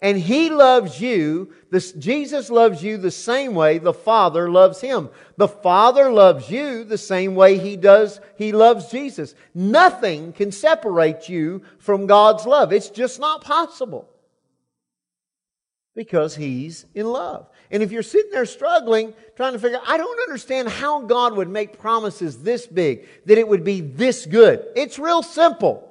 And he loves you, Jesus loves you the same way the Father loves him. The Father loves you the same way he does, he loves Jesus. Nothing can separate you from God's love. It's just not possible. Because he's in love. And if you're sitting there struggling, trying to figure, out, I don't understand how God would make promises this big, that it would be this good. It's real simple.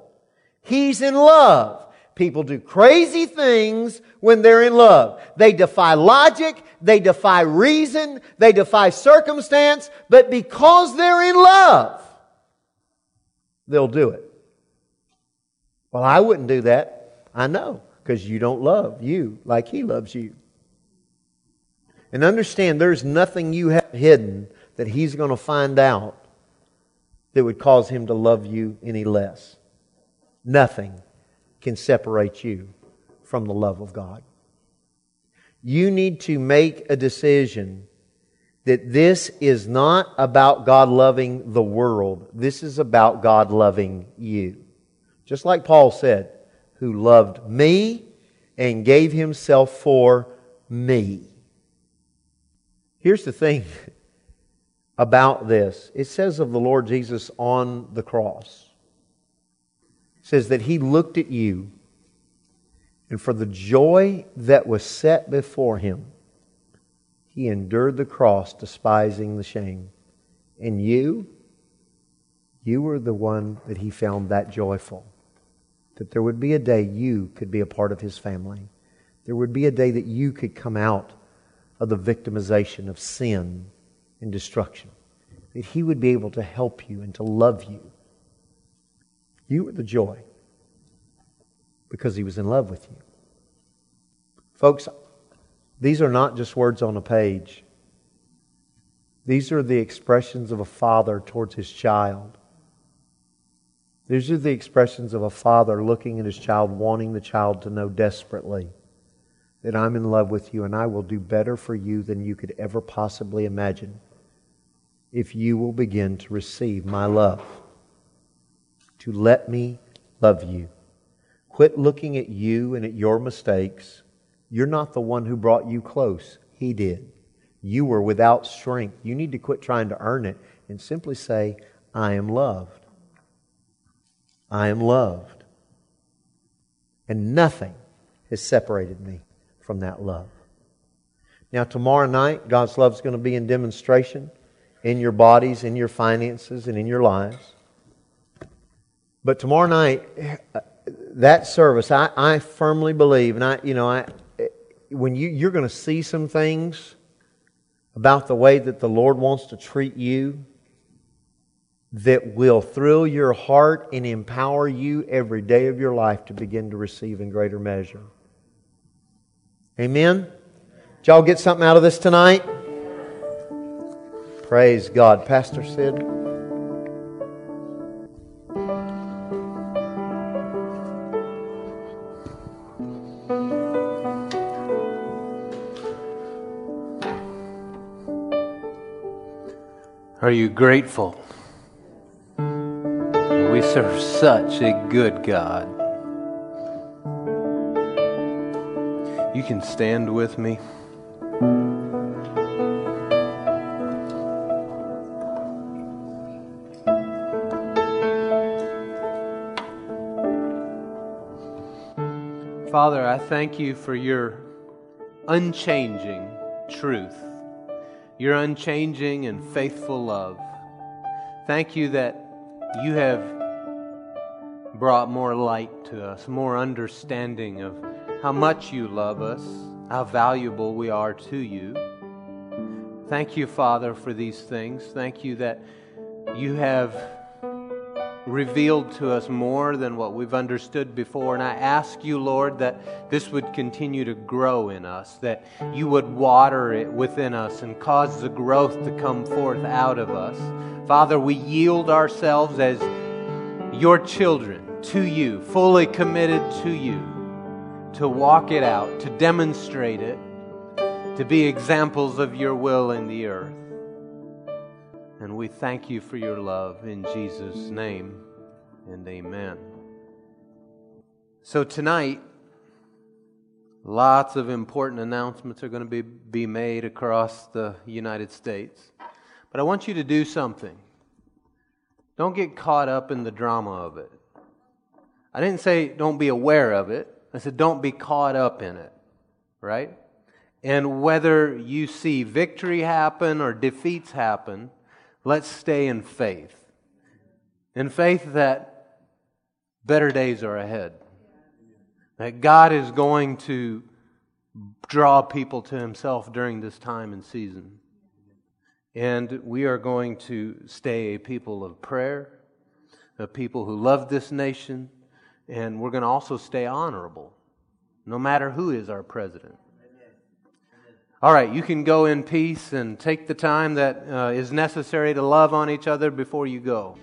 He's in love. People do crazy things when they're in love. They defy logic, they defy reason, they defy circumstance, but because they're in love, they'll do it. Well, I wouldn't do that. I know, because you don't love you like He loves you. And understand there's nothing you have hidden that He's going to find out that would cause Him to love you any less. Nothing can separate you from the love of God. You need to make a decision that this is not about God loving the world. This is about God loving you. Just like Paul said, who loved me and gave himself for me. Here's the thing about this it says of the Lord Jesus on the cross It says that he looked at you, and for the joy that was set before him, he endured the cross, despising the shame. And you, you were the one that he found that joyful. That there would be a day you could be a part of his family. There would be a day that you could come out of the victimization of sin and destruction. That he would be able to help you and to love you you were the joy because he was in love with you. Folks, these are not just words on a page. These are the expressions of a father towards his child. These are the expressions of a father looking at his child, wanting the child to know desperately that I'm in love with you and I will do better for you than you could ever possibly imagine if you will begin to receive my love to let me love you. Quit looking at you and at your mistakes. You're not the one who brought you close. He did. You were without strength. You need to quit trying to earn it and simply say, I am loved. I am loved. And nothing has separated me from that love. Now, tomorrow night, God's love is going to be in demonstration in your bodies, in your finances, and in your lives. But tomorrow night, that service, I, I firmly believe, and I, you know, I, when you, you're going to see some things about the way that the Lord wants to treat you that will thrill your heart and empower you every day of your life to begin to receive in greater measure. Amen? Did y'all get something out of this tonight? Praise God. Pastor Sid. Are you grateful? We serve such a good God. You can stand with me. Father, I thank you for your unchanging truth your unchanging and faithful love. Thank you that you have brought more light to us, more understanding of how much you love us, how valuable we are to you. Thank you, Father, for these things. Thank you that you have revealed to us more than what we've understood before. And I ask you, Lord, that this would continue to grow in us, that you would water it within us and cause the growth to come forth out of us. Father, we yield ourselves as your children to you, fully committed to you, to walk it out, to demonstrate it, to be examples of your will in the earth. And we thank you for your love in Jesus' name and amen. So tonight, lots of important announcements are going to be, be made across the United States. But I want you to do something. Don't get caught up in the drama of it. I didn't say don't be aware of it. I said don't be caught up in it, right? And whether you see victory happen or defeats happen, let's stay in faith. In faith that better days are ahead. That God is going to draw people to Himself during this time and season. And we are going to stay a people of prayer, a people who love this nation, and we're going to also stay honorable, no matter who is our president. All right, you can go in peace and take the time that uh, is necessary to love on each other before you go.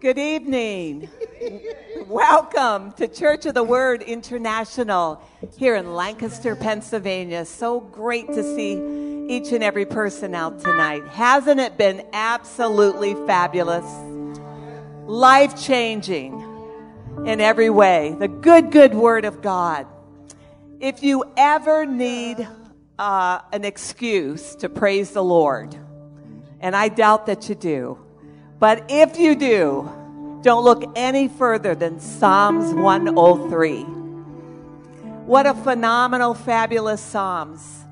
Good evening. Welcome to Church of the Word International here in Lancaster, Pennsylvania. So great to see each and every person out tonight. Hasn't it been absolutely fabulous? Life changing in every way. The good, good Word of God. If you ever need uh, an excuse to praise the Lord, and I doubt that you do, but if you do, don't look any further than Psalms 103. What a phenomenal, fabulous Psalms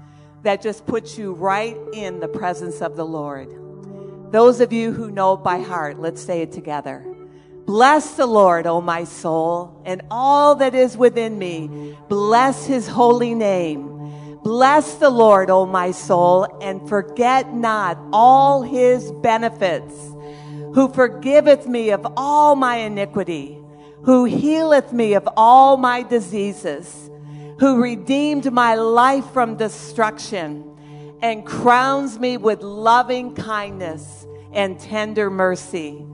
that just puts you right in the presence of the Lord. Those of you who know it by heart, let's say it together. Bless the Lord, O my soul, and all that is within me. Bless his holy name. Bless the Lord, O my soul, and forget not all his benefits who forgiveth me of all my iniquity, who healeth me of all my diseases, who redeemed my life from destruction, and crowns me with loving kindness and tender mercy,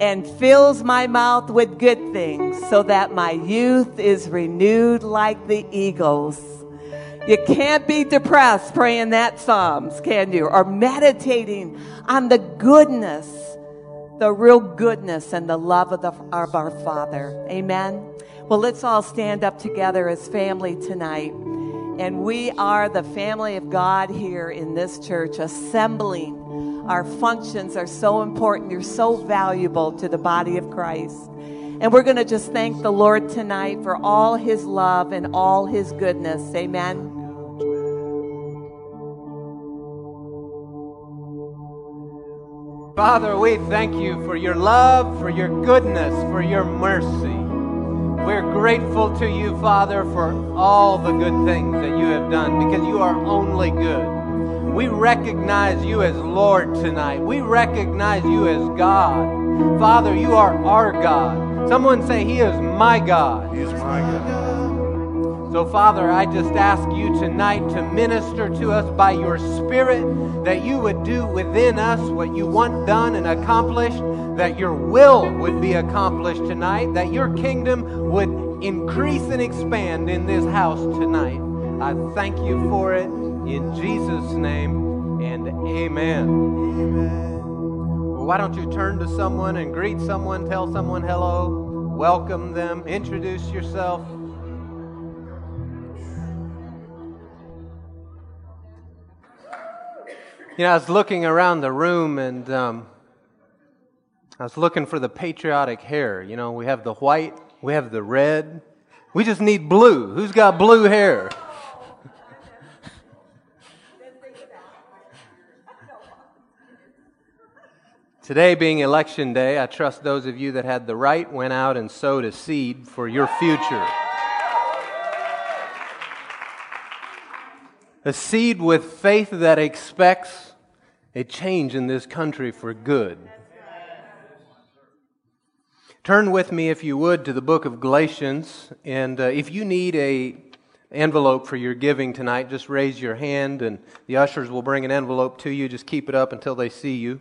and fills my mouth with good things, so that my youth is renewed like the eagles. You can't be depressed praying that Psalms, can you? Or meditating on the goodness the real goodness and the love of, the, of our Father. Amen. Well, let's all stand up together as family tonight. And we are the family of God here in this church, assembling. Our functions are so important. You're so valuable to the body of Christ. And we're going to just thank the Lord tonight for all his love and all his goodness. Amen. Father, we thank you for your love, for your goodness, for your mercy. We're grateful to you, Father, for all the good things that you have done because you are only good. We recognize you as Lord tonight. We recognize you as God. Father, you are our God. Someone say, He is my God. He is my God. So, Father, I just ask you tonight to minister to us by your Spirit, that you would do within us what you want done and accomplished, that your will would be accomplished tonight, that your kingdom would increase and expand in this house tonight. I thank you for it in Jesus' name and amen. Amen. Well, why don't you turn to someone and greet someone, tell someone hello, welcome them, introduce yourself. You know, I was looking around the room and um, I was looking for the patriotic hair. You know, we have the white, we have the red. We just need blue. Who's got blue hair? Today being election day, I trust those of you that had the right went out and sowed a seed for your future. A seed with faith that expects a change in this country for good. Turn with me, if you would, to the book of Galatians. And uh, if you need a envelope for your giving tonight, just raise your hand and the ushers will bring an envelope to you. Just keep it up until they see you.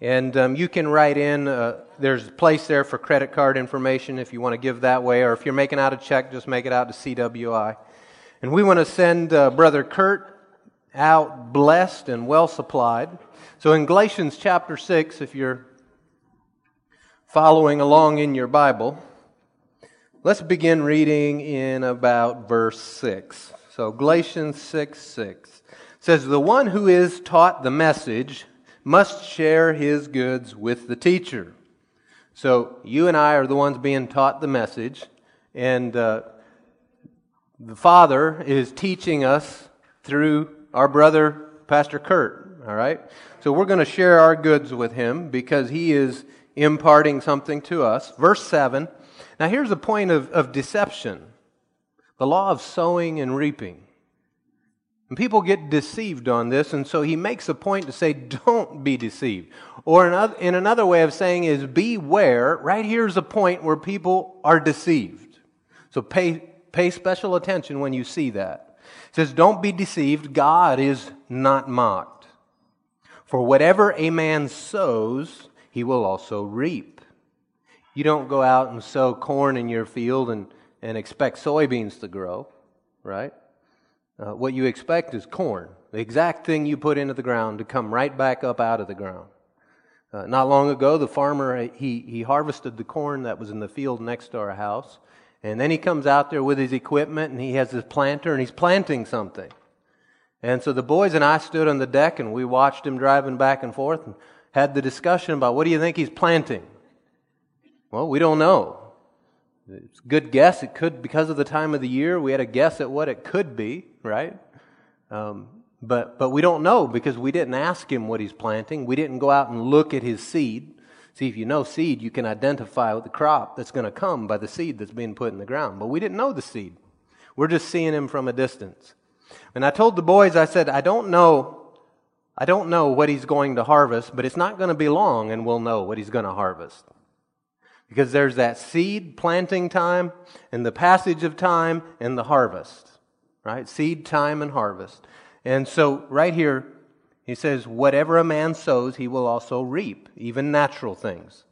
And um, you can write in, uh, there's a place there for credit card information if you want to give that way, or if you're making out a check, just make it out to CWI. And we want to send uh, Brother Kurt out blessed and well supplied. So in Galatians chapter 6, if you're following along in your Bible, let's begin reading in about verse 6. So Galatians 6 6 says, The one who is taught the message must share his goods with the teacher. So you and I are the ones being taught the message, and uh, the Father is teaching us through our brother, Pastor Kurt. All right? So we're going to share our goods with him because he is imparting something to us. Verse 7. Now, here's a point of, of deception the law of sowing and reaping. And people get deceived on this, and so he makes a point to say, don't be deceived. Or in another way of saying is, beware. Right here's a point where people are deceived. So pay, pay special attention when you see that. Says, don't be deceived. God is not mocked. For whatever a man sows, he will also reap. You don't go out and sow corn in your field and, and expect soybeans to grow, right? Uh, what you expect is corn, the exact thing you put into the ground to come right back up out of the ground. Uh, not long ago, the farmer he, he harvested the corn that was in the field next to our house, and then he comes out there with his equipment and he has his planter and he's planting something. And so the boys and I stood on the deck and we watched him driving back and forth and had the discussion about what do you think he's planting? Well, we don't know. It's a good guess. It could, because of the time of the year, we had a guess at what it could be, right? Um, but, but we don't know because we didn't ask him what he's planting. We didn't go out and look at his seed. See, if you know seed, you can identify the crop that's going to come by the seed that's being put in the ground. But we didn't know the seed. We're just seeing him from a distance. And I told the boys, I said, I don't know, I don't know what he's going to harvest, but it's not going to be long and we'll know what he's going to harvest. Because there's that seed planting time and the passage of time and the harvest, right? Seed time and harvest. And so, right here, he says, Whatever a man sows, he will also reap, even natural things.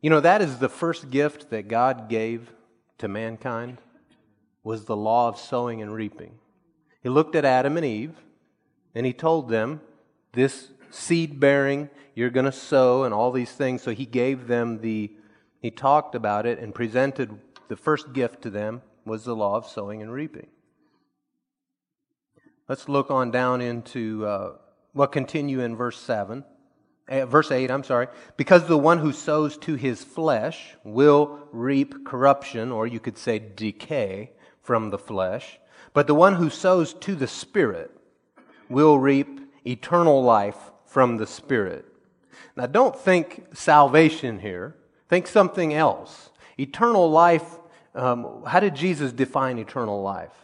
You know, that is the first gift that God gave to mankind was the law of sowing and reaping. He looked at Adam and Eve and he told them, This seed bearing, you're going to sow and all these things. So he gave them the he talked about it and presented the first gift to them was the law of sowing and reaping. Let's look on down into uh, what continue in verse 7. Uh, verse 8, I'm sorry. Because the one who sows to his flesh will reap corruption, or you could say decay from the flesh. But the one who sows to the Spirit will reap eternal life from the Spirit. Now, don't think salvation here. Think something else. Eternal life, um, how did Jesus define eternal life?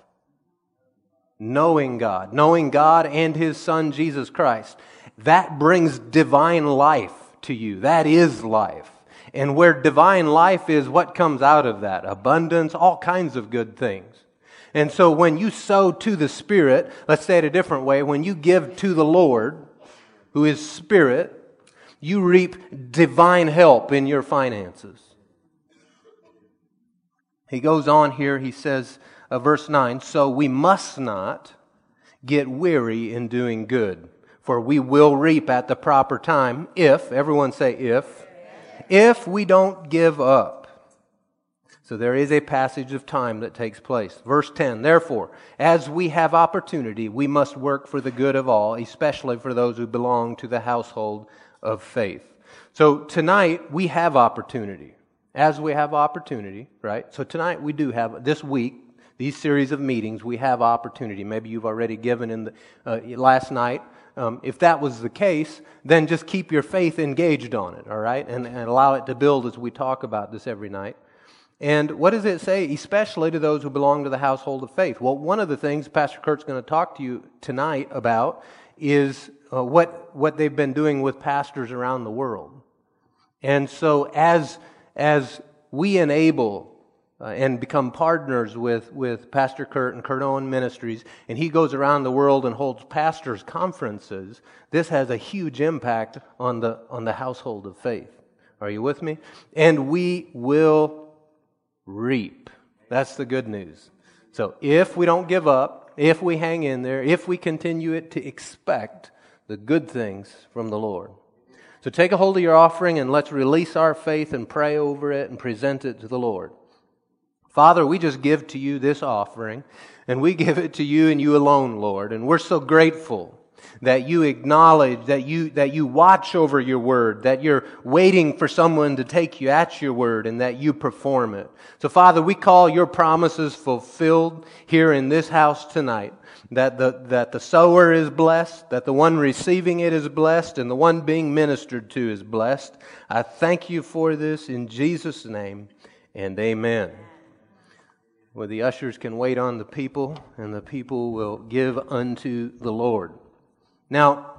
Knowing God, knowing God and His Son, Jesus Christ. That brings divine life to you. That is life. And where divine life is, what comes out of that? Abundance, all kinds of good things. And so when you sow to the Spirit, let's say it a different way, when you give to the Lord, who is Spirit, you reap divine help in your finances. He goes on here, he says, uh, verse 9, so we must not get weary in doing good, for we will reap at the proper time if, everyone say if, if we don't give up. So there is a passage of time that takes place. Verse 10 Therefore, as we have opportunity, we must work for the good of all, especially for those who belong to the household of faith. So tonight we have opportunity. As we have opportunity, right? So tonight we do have, this week, these series of meetings, we have opportunity. Maybe you've already given in the, uh, last night. Um, if that was the case, then just keep your faith engaged on it, all right? And, and allow it to build as we talk about this every night. And what does it say, especially to those who belong to the household of faith? Well, one of the things Pastor Kurt's going to talk to you tonight about is uh, what, what they've been doing with pastors around the world. And so, as, as we enable uh, and become partners with, with Pastor Kurt and Kurt Owen Ministries, and he goes around the world and holds pastors' conferences, this has a huge impact on the, on the household of faith. Are you with me? And we will reap. That's the good news. So if we don't give up, if we hang in there, if we continue it to expect the good things from the Lord. So take a hold of your offering and let's release our faith and pray over it and present it to the Lord. Father, we just give to you this offering, and we give it to you and you alone, Lord. And we're so grateful that you acknowledge, that you, that you watch over your word, that you're waiting for someone to take you at your word, and that you perform it. So, Father, we call your promises fulfilled here in this house tonight. That the, that the sower is blessed, that the one receiving it is blessed, and the one being ministered to is blessed. I thank you for this in Jesus' name, and amen where the ushers can wait on the people, and the people will give unto the Lord. Now,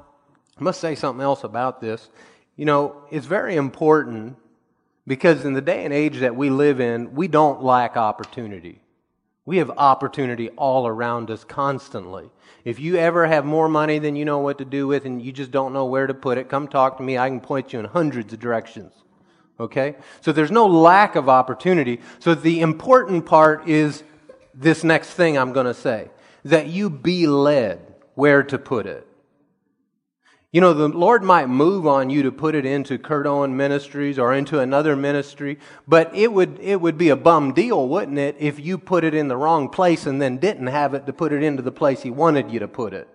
I must say something else about this. You know, it's very important because in the day and age that we live in, we don't lack opportunity. We have opportunity all around us constantly. If you ever have more money than you know what to do with and you just don't know where to put it, come talk to me. I can point you in hundreds of directions. Okay? So there's no lack of opportunity. So the important part is this next thing I'm going to say that you be led where to put it. You know, the Lord might move on you to put it into Kurt Owen Ministries or into another ministry, but it would, it would be a bum deal, wouldn't it, if you put it in the wrong place and then didn't have it to put it into the place He wanted you to put it.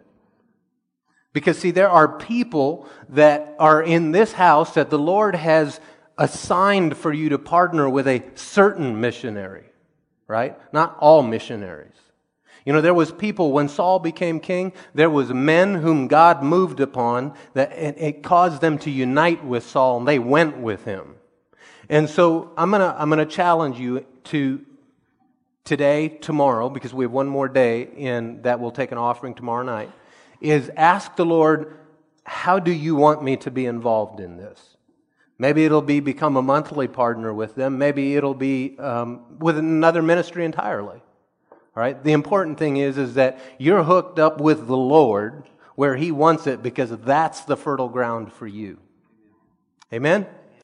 Because, see, there are people that are in this house that the Lord has assigned for you to partner with a certain missionary, right? Not all missionaries. You know, there was people when Saul became king, there was men whom God moved upon that it caused them to unite with Saul and they went with him. And so I'm going to I'm going to challenge you to today, tomorrow because we have one more day and that will take an offering tomorrow night is ask the Lord, how do you want me to be involved in this? Maybe it'll be become a monthly partner with them. Maybe it'll be um, with another ministry entirely. All right. The important thing is, is that you're hooked up with the Lord where He wants it because that's the fertile ground for you. Amen.